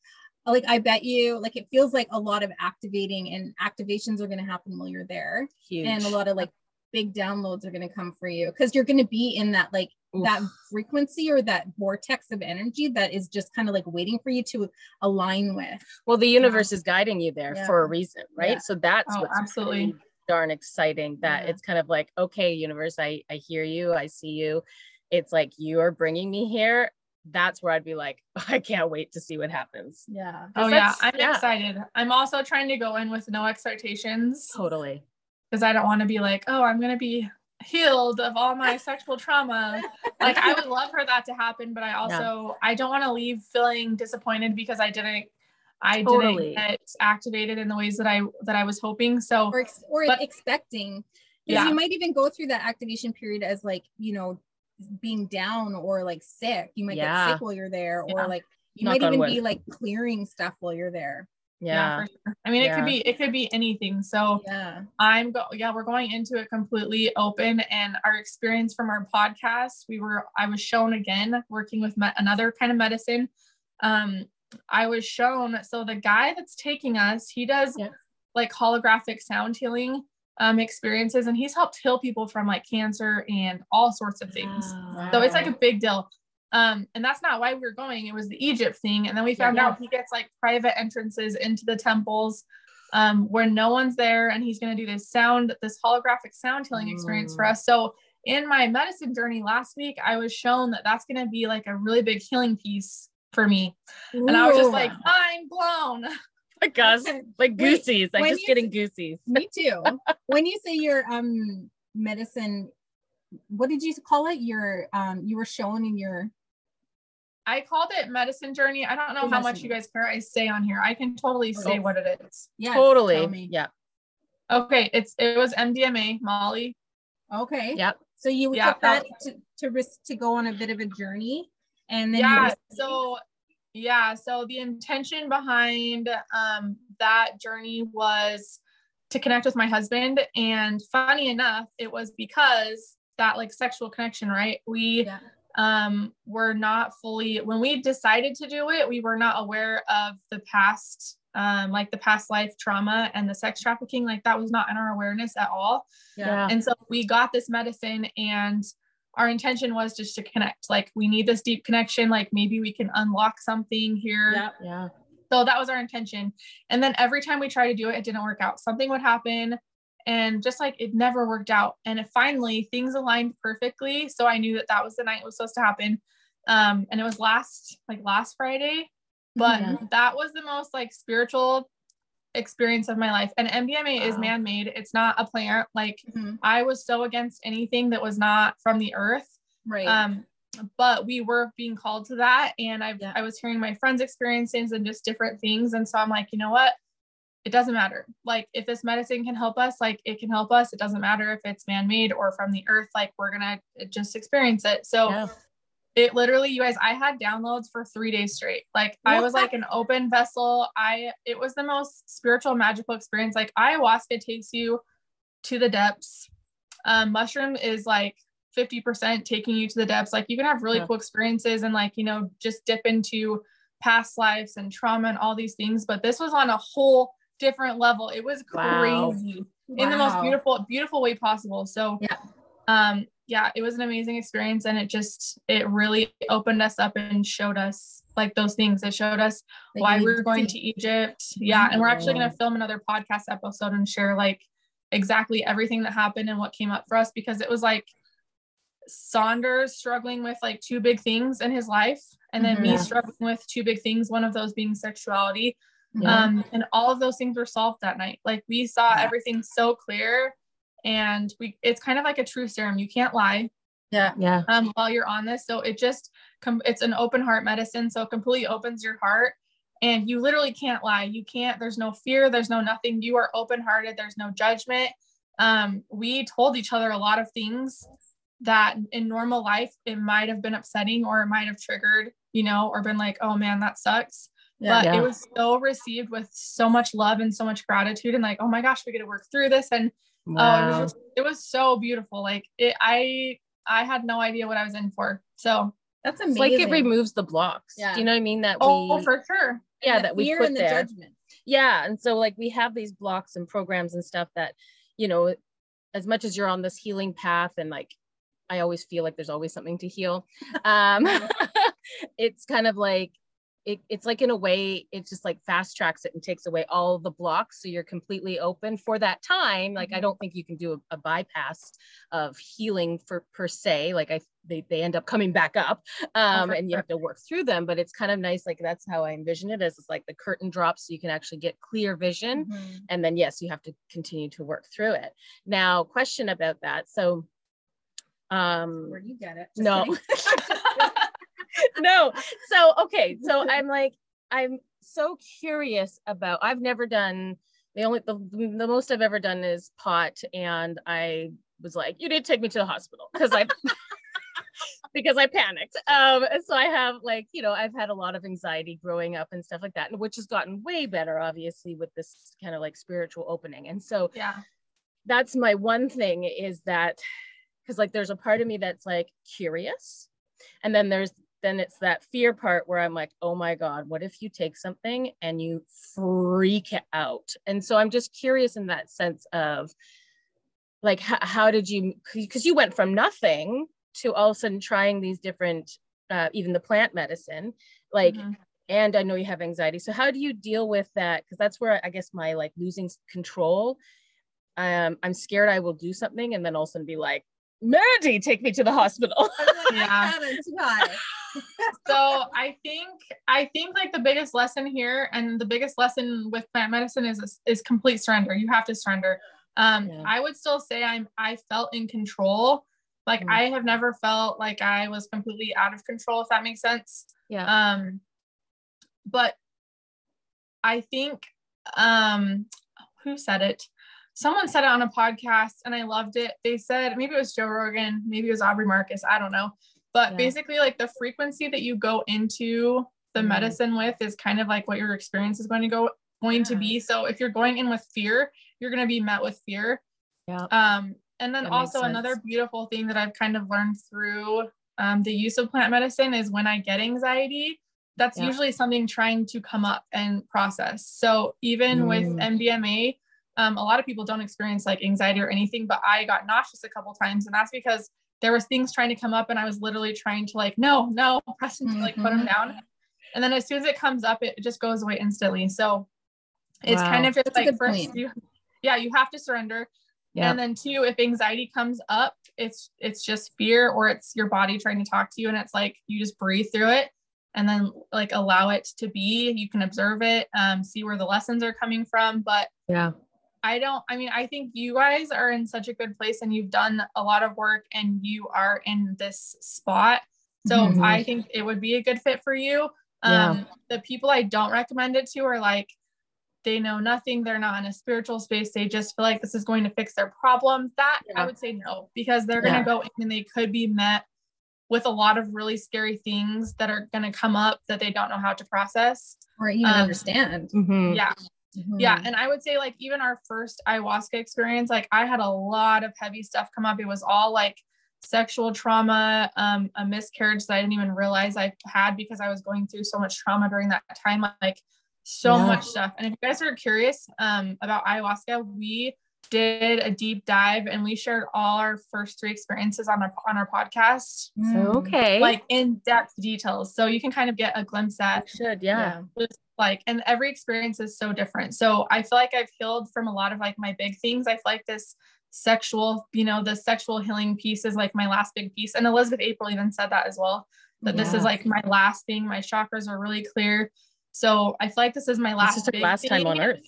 like I bet you like it feels like a lot of activating and activations are going to happen while you're there. Huge and a lot of like big downloads are going to come for you because you're going to be in that like Oof. that frequency or that vortex of energy that is just kind of like waiting for you to align with. Well, the universe is guiding you there Yeah. for a reason, right? Yeah. So that's Oh, what's absolutely. pretty darn exciting. That Yeah. it's kind of like, okay, universe, I I hear you, I see you. It's like you are bringing me here. That's where I'd be like, I can't wait to see what happens. Yeah. Oh yeah, I'm yeah. excited. I'm also trying to go in with no expectations Totally. Because I don't want to be like, oh, I'm gonna be healed of all my sexual trauma. Like I would love for that to happen, but I also I don't want to leave feeling disappointed because I didn't I Totally. didn't get activated in the ways that I that I was hoping. So Or ex- or But- expecting. Because Yeah. you might even go through that activation period as like, you know, being down or like sick. You might Yeah. get sick while you're there, or Yeah. like you Knock might even wood. be like clearing stuff while you're there. Yeah. for sure. I mean, it could be it could be anything. So Yeah. I'm go yeah, we're going into it completely open and our experience from our podcast, we were I was shown again working with me- another kind of medicine. Um I was shown so the guy that's taking us, he does Yeah. like holographic sound healing um experiences and he's helped heal people from like cancer and all sorts of things. Wow. So it's like a big deal. Um, and that's not why we were going. It was the Egypt thing. And then we found Yeah. out he gets like private entrances into the temples um, where no one's there. And he's going to do this sound, this holographic sound healing experience for Mm. us. So in my medicine journey last week, I was shown that that's going to be like a really big healing piece for me. And I was just Ooh. like, mind blown. my gosh, like goosies. I'm just getting goosies. Me too. when you say your um medicine, what did you call it? Your um you were shown in your I called it medicine journey. I don't know Oh, how much you guys care I say on here. I can totally say Oh. what it is. yeah totally. Yeah. Okay, it's it was MDMA, Molly. Okay. Yep. So you Yeah, took that that- to, to risk to go on a bit of a journey, and then yeah so yeah so the intention behind um that journey was to connect with my husband and funny enough it was because that like sexual connection right we Yeah. Um were not fully when we decided to do it we were not aware of the past um like the past life trauma and the sex trafficking like that was not in our awareness at all Yeah. and so we got this medicine and our intention was just to connect. Like we need this deep connection. Like maybe we can unlock something here. yeah. Yeah. So that was our intention. And then every time we tried to do it, it didn't work out. Something would happen and just like it never worked out. And it finally things aligned perfectly. So I knew that that was the night it was supposed to happen. Um, and it was last like last Friday, but Yeah. that was the most like spiritual experience of my life. And MDMA is man-made. It's not a plant. Like Mhm. I was so against anything that was not from the earth. Right. Um, but we were being called to that. And I, Yeah. I was hearing my friends' experiences and just different things. And so I'm like, you know what? It doesn't matter. Like, if this medicine can help us, like, it can help us. It doesn't matter if it's man made or from the earth. Like, we're going to just experience it. So, Yeah. it literally you guys i had downloads for three days straight like i was like an open vessel i it was the most spiritual magical experience like ayahuasca takes you to the depths um mushroom is like 50% taking you to the depths like you can have really Yeah. cool experiences and like you know just dip into past lives and trauma and all these things but this was on a whole different level it was Wow. crazy in the most beautiful beautiful way possible so Yeah. um yeah it was an amazing experience and it just it really opened us up and showed us like those things it showed us That why we were going see. to egypt yeah and we're actually going to film another podcast episode and share like exactly everything that happened and what came up for us because it was like saunders struggling with like two big things in his life and then Mhm. me struggling with two big things one of those being sexuality Yeah. um and all of those things were solved that night like we saw Yeah. everything so clear and we it's kind of like a true serum you can't lie Yeah. Yeah. um while you're on this so it just com- it's an open heart medicine so it completely opens your heart and you literally can't lie you can't there's no fear there's no nothing you are open hearted there's no judgment um we told each other a lot of things that in normal life it might have been upsetting or it might have triggered you know or been like oh man that sucks but Yeah. it was so received with so much love and so much gratitude and like oh my gosh we get to work through this and oh it was just it was so beautiful like it i i had no idea what i was in for so That's it's amazing. like it removes the blocks. Yeah. Do you know what I mean? That oh we for sure yeah, the that we put and the there. judgment. yeah and so like we have these blocks and programs and stuff that you know as much as you're on this healing path and like I always feel like there's always something to heal. Um, it's kind of like it, it's like in a way it just like fast tracks it and takes away all the blocks so you're completely open for that time like i Mhm. don't think you can do a, a bypass of healing for per se like i they, they end up coming back up um, and you have to work through them but it's kind of nice like that's how i envision it as it's like the curtain drops so you can actually get clear vision Mhm. and then yes you have to continue to work through it now question about that so um Where do you get it? Just no. no. So okay. So i'm like i'm so curious about i've never done the only the, the most i've ever done is pot and i was like you need to take me to the hospital because i because i panicked. Um so i have like you know i've had a lot of anxiety growing up and stuff like that and which has gotten way better obviously with this kind of like spiritual opening. And so Yeah. that's my one thing is that because like there's a part of me that's like curious and then there's then it's that fear part where i'm like oh my god what if you take something and you freak out and so i'm just curious in that sense of like how, how did you because you went from nothing to all of a sudden trying these different uh, even the plant medicine like Mhm. and I know you have anxiety. So how do you deal with that? Because that's where I guess my like losing control. Um, I'm scared I will do something and then all of a sudden be like, Mandy, take me to the hospital. Yeah. I haven't too high. so I think I think like the biggest lesson here and the biggest lesson with plant medicine is is complete surrender. You have to surrender. Um, Yeah. I would still say I'm I felt in control. Like Mm. I have never felt like I was completely out of control, if that makes sense. Yeah. Um, but I think um, who said it? Someone said it on a podcast, and I loved it. They said maybe it was Joe Rogan, maybe it was Aubrey Marcus, I don't know. But Yeah. basically, like the frequency that you go into the Mhm. medicine with is kind of like what your experience is going to go going to be. So if you're going in with fear, you're going to be met with fear. Yeah. Um, and then That also another beautiful thing that I've kind of learned through um, the use of plant medicine is when I get anxiety, that's Yeah. usually something trying to come up and process. So even with Mm. MDMA, um, a lot of people don't experience like anxiety or anything, but I got nauseous a couple times, and that's because there was things trying to come up, and I was literally trying to like, no, no, press to like put them Mhm. down, and then as soon as it comes up, it just goes away instantly. So it's kind of just like first, point. you, yeah, you have to surrender. And then two, if anxiety comes up, it's it's just fear or it's your body trying to talk to you, and it's like you just breathe through it and then like allow it to be. You can observe it, um, see where the lessons are coming from. But Yeah. I don't, I mean, I think you guys are in such a good place and you've done a lot of work and you are in this spot. So Mhm. I think it would be a good fit for you. Yeah. Um, the people I don't recommend it to are like, they know nothing, they're not in a spiritual space, they just feel like this is going to fix their problems. That Yeah. I would say no, because they're Yeah. going to go in and they could be met with a lot of really scary things that are going to come up that they don't know how to process. Or even Um, understand. Mhm. Yeah. Mhm. Yeah. And I would say, like, even our first ayahuasca experience, like, I had a lot of heavy stuff come up. It was all like sexual trauma, um, a miscarriage that I didn't even realize I had because I was going through so much trauma during that time. Like, so Yeah. much stuff. And if you guys are curious um, about ayahuasca, we did a deep dive and we shared all our first three experiences on our on our podcast, Mm. Okay. like in depth details. So you can kind of get a glimpse at You should, yeah. just like and every experience is so different so i feel like i've healed from a lot of like my big things i feel like this sexual you know the sexual healing piece is like my last big piece and elizabeth april even said that as well that this is like my last thing my chakras are really clear so i feel like this is my last This is her big last time thing. on earth.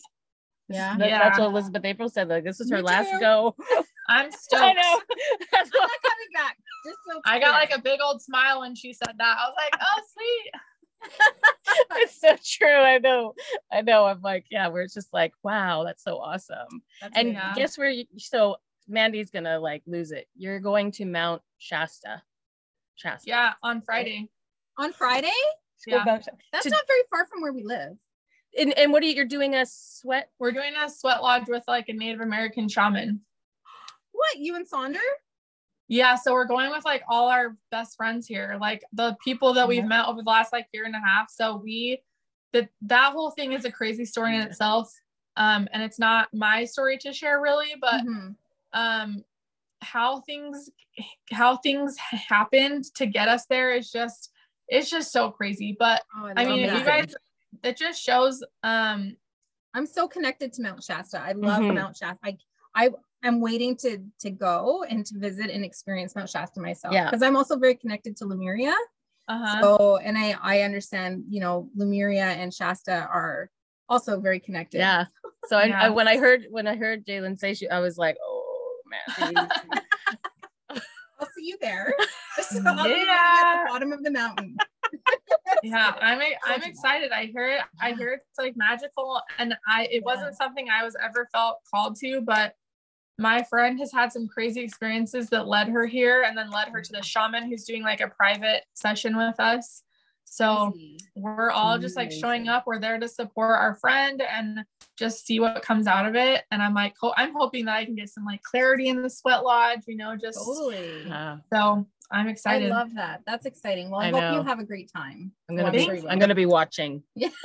Yeah. That- That's what Elizabeth April said. Like, this is her Me last too. go. i'm stoked I know. That's I'm not coming back. Just so i got like a big old smile when she said that i was like oh sweet it's so true. I know. I know. I'm like, yeah, we're just like, wow, that's so awesome. That's And good. Yeah. guess where you so Mandy's gonna like lose it. You're going to Mount Shasta. Shasta. yeah on friday on Friday, yeah that's To- not very far from where we live. And, and what are you you're doing a sweat? we're doing a sweat lodge with like a native american shaman What you and Sonder? Yeah, so we're going with like all our best friends here, like the people that we've met over the last like year and a half. So we that that whole thing is a crazy story in itself. Um, and it's not my story to share really, but Mhm. um how things how things happened to get us there is just it's just so crazy but Oh, i love mean that. you guys it just shows um I'm so connected to Mount Shasta. I love Mhm. Mount Shasta. I I am waiting to to go and to visit and experience Mount Shasta myself. Yeah. Because I'm also very connected to Lemuria. uh-huh So and I I understand, you know, Lemuria and Shasta are also very connected. Yeah. So I, I when I heard when I heard Jalen say she, I was like, oh man. I'll see you there. I'll be at Yeah. the bottom of the mountain. Yeah i'm i'm excited. I hear it i hear it's like magical and i it Yeah. wasn't something i was ever felt called to but my friend has had some crazy experiences that led her here and then led her to the shaman who's doing like a private session with us. So we're all just like showing up. We're there to support our friend and just see what comes out of it. And i'm like ho- i'm hoping that i can get some like clarity in the sweat lodge you know just Totally. So i'm excited. I love that. That's exciting. Well, I, I hope know. you have a great time. I'm gonna be sure I'm gonna be watching. Yeah.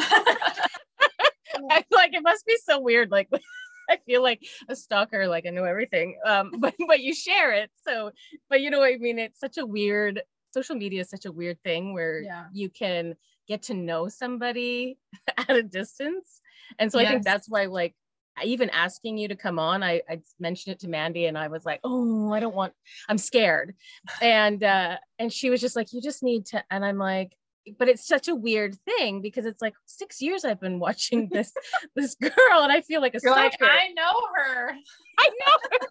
I feel like it must be so weird. Like I feel like a stalker, like I know everything. Um, but but you share it. So, but you know what I mean? It's such a weird social media is such a weird thing where Yeah. you can get to know somebody at a distance. And so I think that's why like I- even asking you to come on, I, I mentioned it to Mandy and I was like, oh, I don't want, I'm scared. And uh, and she was just like, you just need to, and I'm like, but it's such a weird thing because it's like six years I've been watching this this girl and I feel like a you're like i know her I know her.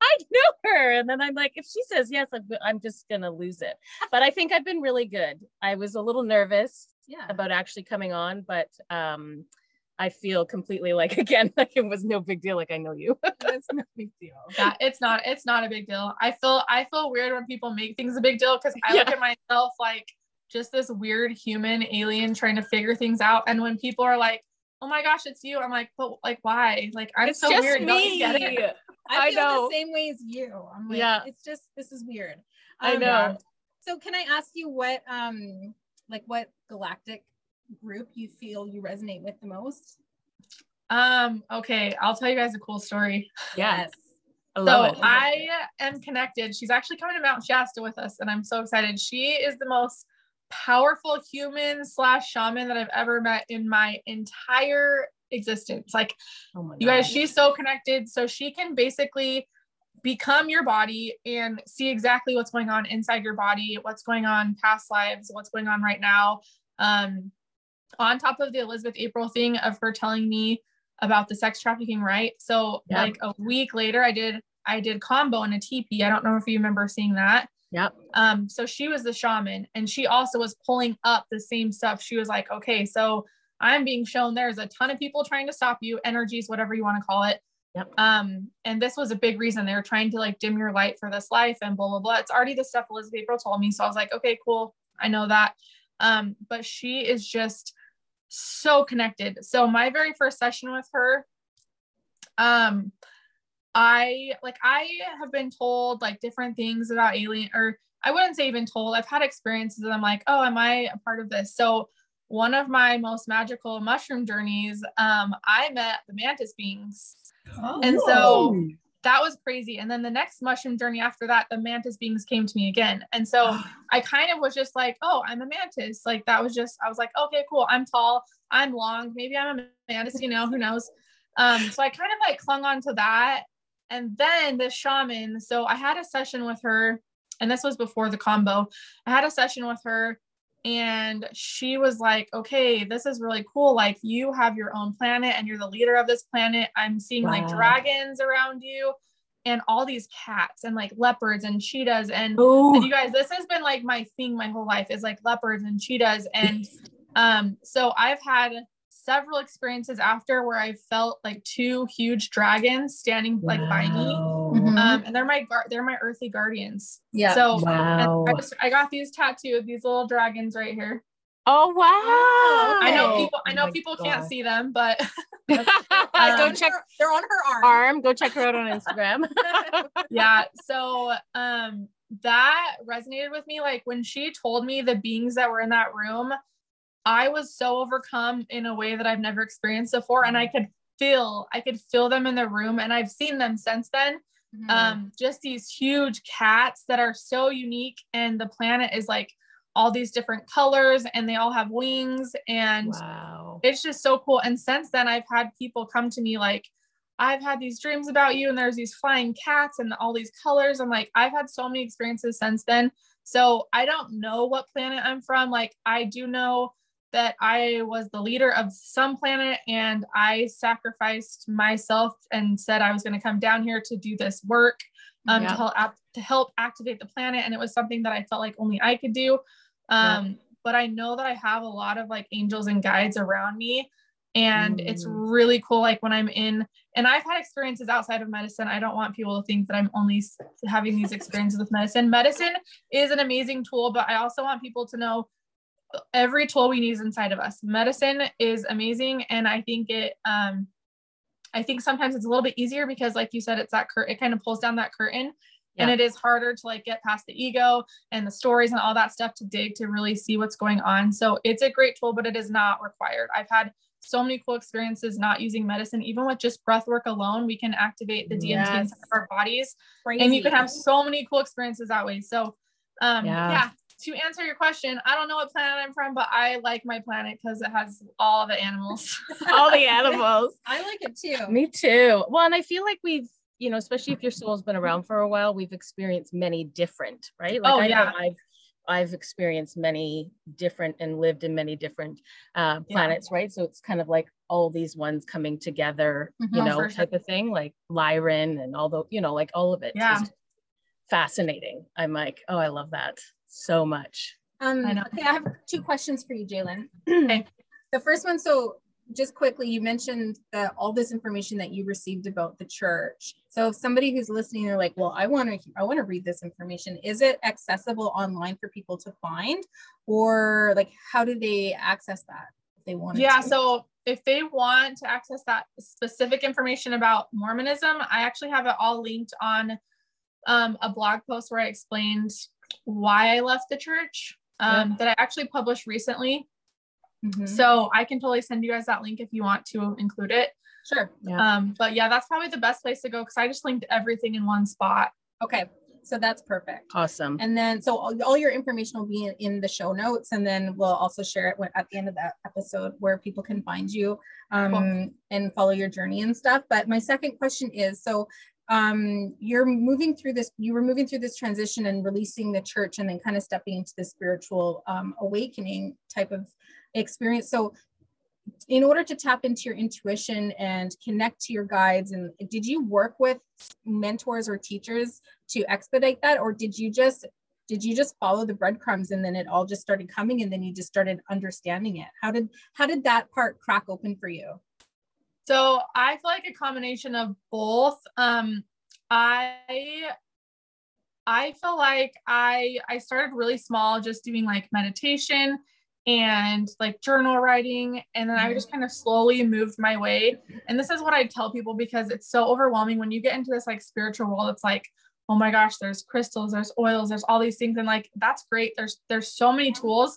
I know her. And then I'm like, if she says yes, I'm, I'm just gonna lose it. But I think I've been really good. I was a little nervous Yeah. about actually coming on, but um I feel completely like again, like it was no big deal. Like I know you. That's no big deal. yeah it's not it's not a big deal i feel i feel weird when people make things a big deal because i look at myself like just this weird human alien trying to figure things out and when people are like oh my gosh it's you i'm like but like why like i'm it's so weird don't me. get it I I feel know. the same way as you. I'm like, Yeah. it's just this is weird. I Um, know. So can I ask you what um like what galactic group you feel you resonate with the most? um okay i'll tell you guys a cool story Yes. I so it. I am connected. She's actually coming to Mount Shasta with us, and I'm so excited. She is the most powerful human slash shaman that I've ever met in my entire existence. Like oh my you guys, she's so connected. So she can basically become your body and see exactly what's going on inside your body, what's going on past lives, what's going on right now. Um, on top of the Elizabeth April thing of her telling me about the sex trafficking, right? So Yeah. like a week later, I did I did Kambo in a teepee. I don't know if you remember seeing that. Yep. Um, so she was the shaman and she also was pulling up the same stuff. She was like, okay, so I'm being shown there's a ton of people trying to stop you, energies, whatever you want to call it. Yep. Um, and this was a big reason they were trying to like dim your light for this life and blah blah blah. It's already the stuff Elizabeth April told me. So I was like, okay, cool. I know that. Um, but she is just so connected. So my very first session with her, um, I like I have been told like different things about alien or I wouldn't say even told. I've had experiences and I'm like, oh, am I a part of this? So one of my most magical mushroom journeys, um, I met the mantis beings. And so that was crazy. And then the next mushroom journey after that, the mantis beings came to me again. And so I kind of was just like, oh, I'm a mantis. Like that was just, I was like, okay, cool. I'm tall, I'm long, maybe I'm a mantis, you know, who knows? Um, so I kind of like clung on to that. And then the shaman, so I had a session with her, and this was before the Kambo. I had a session with her, and she was like, okay, this is really cool. Like, you have your own planet and you're the leader of this planet. I'm seeing like dragons around you and all these cats and like leopards and cheetahs. And and you guys this has been like my thing my whole life is like leopards and cheetahs. And um so i've had several experiences after where i felt like two huge dragons standing like by me Mhm. um and they're my guard they're my earthly guardians Yeah. so wow. I, just, I got these tattooed these little dragons right here Oh wow. i know Oh people i know people can't see them but Go Um, check They're on her arm. arm. Go check her out on Instagram. yeah so um that resonated with me like when she told me the beings that were in that room i was so overcome in a way that i've never experienced before and i could feel i could feel them in the room and i've seen them since then Mhm. um just these huge cats that are so unique and the planet is like all these different colors and they all have wings and Wow. it's just so cool and since then i've had people come to me like i've had these dreams about you and there's these flying cats and all these colors i'm like i've had so many experiences since then so i don't know what planet i'm from like i do know that i was the leader of some planet and i sacrificed myself and said i was going to come down here to do this work um, Yeah. to help to help activate the planet and it was something that i felt like only i could do um, but i know that i have a lot of like angels and guides around me and it's Mm. really cool like when i'm in and i've had experiences outside of medicine i don't want people to think that i'm only having these experiences with medicine medicine is an amazing tool but i also want people to know every tool we need is inside of us medicine is amazing and i think it um i think sometimes it's a little bit easier because like you said it's that cur- it kind of pulls down that curtain and it is harder to like get past the ego and the stories and all that stuff to dig to really see what's going on so it's a great tool but it is not required i've had so many cool experiences not using medicine even with just breath work alone we can activate the dmt Yes. inside of our bodies Crazy. and you can have so many cool experiences that way so um Yeah. yeah, to answer your question i don't know what planet i'm from but i like my planet because it has all the animals All the animals. I like it too. Me too. Well, and I feel like we've, you know, especially if your soul's been around for a while, we've experienced many different, right? Like Oh, I know yeah. I've I've experienced many different and lived in many different uh, Yeah. planets, right? So it's kind of like all these ones coming together, you Mhm. Oh, know, for sure. type of thing, like Lyran and all the, you know, like all of it. Yeah. Just fascinating. I'm like, oh, I love that so much. Um, I know. Okay, I have two questions for you, Jalen. Okay. The first one, so just quickly, you mentioned that all this information that you received about the church. So if somebody who's listening, they're like, well, I want to, I want to read this information. Is it accessible online for people to find, or like, how do they access that if they want? yeah to? so if they want to access that specific information about mormonism i actually have it all linked on um, a blog post where i explained why i left the church um, that i actually published recently Mhm. so i can totally send you guys that link if you want to include it sure. Yeah. um, but yeah that's probably the best place to go because i just linked everything in one spot Okay, so that's perfect. Awesome. And then, so all, all your information will be in, in the show notes, and then we'll also share it when, at the end of that episode where people can find you um, Cool. and follow your journey and stuff. But my second question is, so um, you're moving through this, you were moving through this transition and releasing the church, and then kind of stepping into the spiritual um, awakening type of experience. So in order to tap into your intuition and connect to your guides and did you work with mentors or teachers to expedite that? Or did you just did you just follow the breadcrumbs and then it all just started coming and then you just started understanding it? How did how did that part crack open for you So I feel like a combination of both. Um, I I feel like I I started really small, just doing like meditation and like journal writing, and then I just kind of slowly moved my way. And this is what I tell people because it's so overwhelming when you get into this like spiritual world. It's like, oh my gosh, there's crystals, there's oils, there's all these things, and like that's great. There's there's so many tools,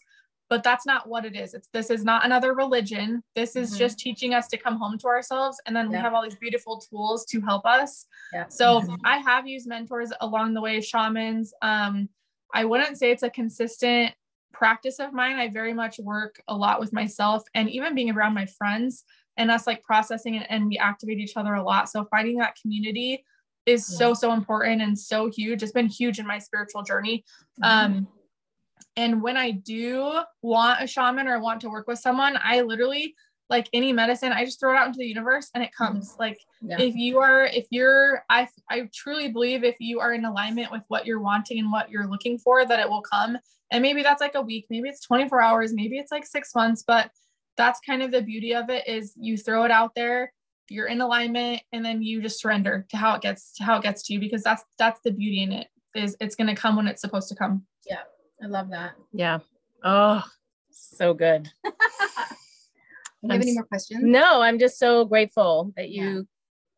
but that's not what it is. It's this is not another religion. This is Mhm. just teaching us to come home to ourselves, and then we have all these beautiful tools to help us. yeah So Mhm. I have used mentors along the way, shamans. Um, I wouldn't say it's a consistent practice of mine. I very much work a lot with myself and even being around my friends and us like processing it and we activate each other a lot. So finding that community is so, so important and so huge. It's been huge in my spiritual journey. Um, and when I do want a shaman or want to work with someone, I literally like any medicine, I just throw it out into the universe and it mm-hmm. comes. Like yeah. if you are if you're i i truly believe if you are in alignment with what you're wanting and what you're looking for that it will come. And maybe that's like a week maybe it's 24 hours maybe it's like six months but that's kind of the beauty of it is you throw it out there you're in alignment and then you just surrender to how it gets to how it gets to you because that's that's the beauty in it is it's going to come when it's supposed to come i love that Yeah. Oh, so good. do you have I'm any more questions No, I'm just so grateful that Yeah. you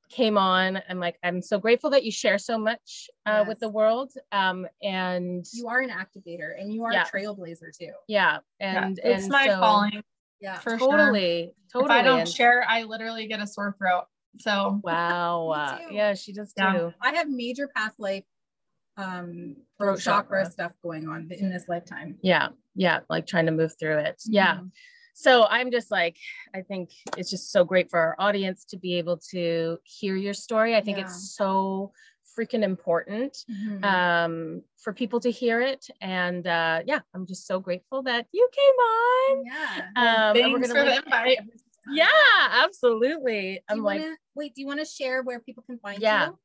came on. I'm like, I'm so grateful that you share so much uh, with the world. Um, and you are an activator and you are Yeah. a trailblazer too yeah, Yeah, and it's and my so- calling yeah for sure Totally, totally. if i don't and- share i literally get a sore throat So wow. Me too. yeah, she does Yeah. too. I have major past life um Throat throat chakra, chakra. stuff going on in this lifetime. Yeah. Yeah. Like trying to move through it. Yeah. Mhm. So I'm just like, I think it's just so great for our audience to be able to hear your story. I think Yeah. it's so freaking important Mhm. um, for people to hear it. And uh, yeah, I'm just so grateful that you came on. yeah. Um, and we're thanks gonna for the invite. Yeah, absolutely. Do I'm like, wanna, wait, do you want to share where people can find Yeah. you?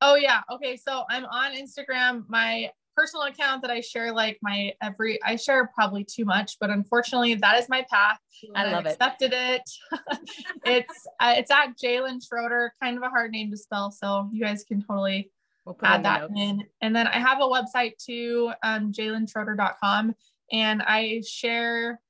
Oh yeah. Okay. So I'm on Instagram. My personal account that I share like my every I share probably too much, but unfortunately that is my path. I and love I've it. Accepted it. it's uh, it's at Jalen Schroeder, kind of a hard name to spell, so you guys can totally we'll put add that in. And then I have a website too, um, jalenschroeder.com, and I share.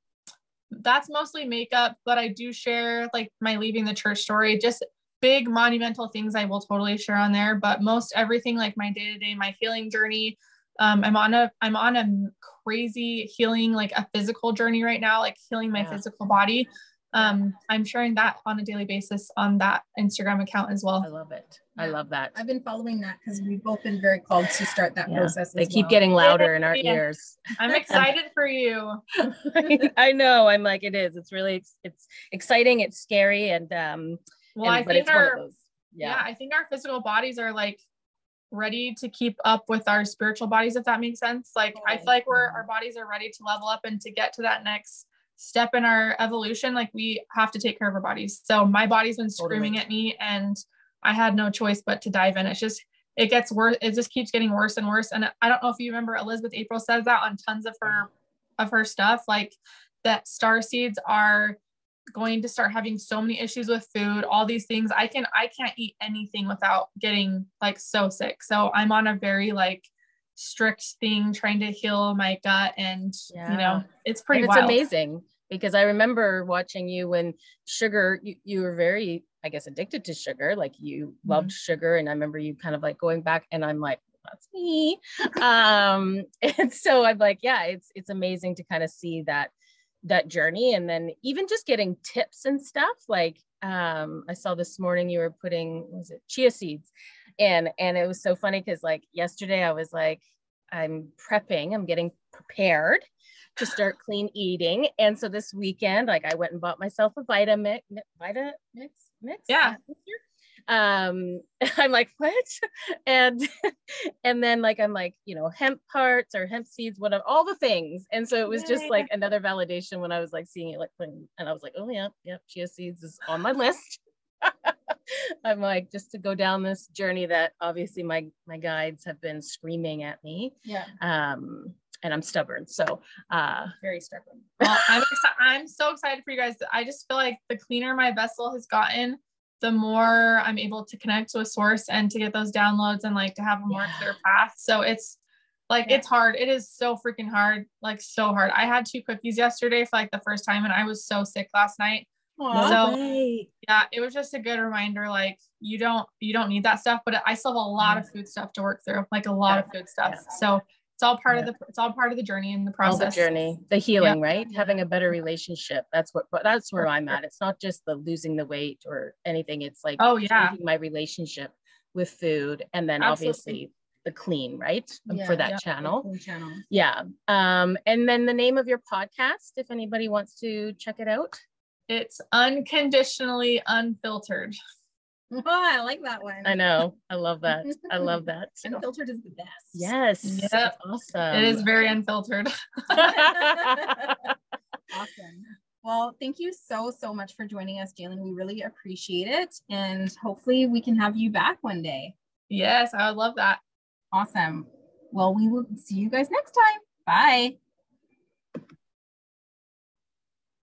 That's mostly makeup, but I do share like my leaving the church story, just big monumental things I will totally share on there. But most everything, like my day to day, my healing journey. Um, I'm on a I'm on a crazy healing, like a physical journey right now, like healing my Yeah. physical body. Um, I'm sharing that on a daily basis on that Instagram account as well. I love it. I love that. I've been following that because we've both been very called to start that Yeah, process. They as keep well. getting louder in our Yeah. ears. I'm excited for you. I know. I'm like, it is. It's really, ex- it's exciting. It's scary. And, um, Well, and- I think it's one of our yeah. Yeah. I think our physical bodies are like ready to keep up with our spiritual bodies, if that makes sense. Like I feel like we're mm-hmm. our bodies are ready to level up and to get to that next step in our evolution. Like we have to take care of our bodies. So my body's been screaming Totally. at me, and I had no choice but to dive in. It's just it gets worse. It just keeps getting worse and worse. And I don't know if you remember Elizabeth April says that on tons of her of her stuff, like that star seeds are going to start having so many issues with food all these things i can i can't eat anything without getting like so sick so i'm on a very like strict thing trying to heal my gut and you know it's pretty and it's wild amazing because I remember watching you when sugar, you, you were very, I guess, addicted to sugar. Like you Mm-hmm. loved sugar. And I remember you kind of like going back and I'm like, that's me. um, and so I'm like, yeah, it's, it's amazing to kind of see that, that journey. And then even just getting tips and stuff like, um, I saw this morning you were putting, was it chia seeds and and it was so funny because like yesterday I was like, I'm prepping, I'm getting prepared to start clean eating. And so this weekend, like I went and bought myself a Vitamix, Vita mix, mix. Yeah. Um, I'm like, what? And and then like I'm like, you know, hemp parts or hemp seeds, whatever, all the things. And so it was just like another validation when I was like seeing it like. And I was like, oh yeah, yep, chia seeds is on my list. I'm like, just to go down this journey that obviously my my guides have been screaming at me Yeah, um and i'm stubborn so uh very stubborn. well i'm exci- i'm so excited for you guys i just feel like the cleaner my vessel has gotten the more i'm able to connect to a source and to get those downloads and like to have a more Yeah. clear path so it's like Yeah. it's hard it is so freaking hard like so hard i had two cookies yesterday for like the first time and i was so sick last night Aw. So- yeah it was just a good reminder like you don't you don't need that stuff but i still have a lot of food stuff to work through like a lot of food stuff Yeah. so it's all part of the it's all part of the journey and the all process. the journey the healing right? Having a better relationship. That's what but that's where i'm at. It's not just the losing the weight or anything. It's like oh yeah. my relationship with food and then Absolutely. obviously the clean right? Um, Yeah, for that yeah. channel. channel. yeah. Um and then the name of your podcast if anybody wants to check it out? It's unconditionally unfiltered Oh, I like that one. i know i love that i love that Unfiltered is the best. yes Yep. awesome it is very unfiltered awesome. Well, thank you so, so much for joining us, Jalen. We really appreciate it. And hopefully we can have you back one day. yes i would love that Awesome. Well, we will see you guys next time. Bye.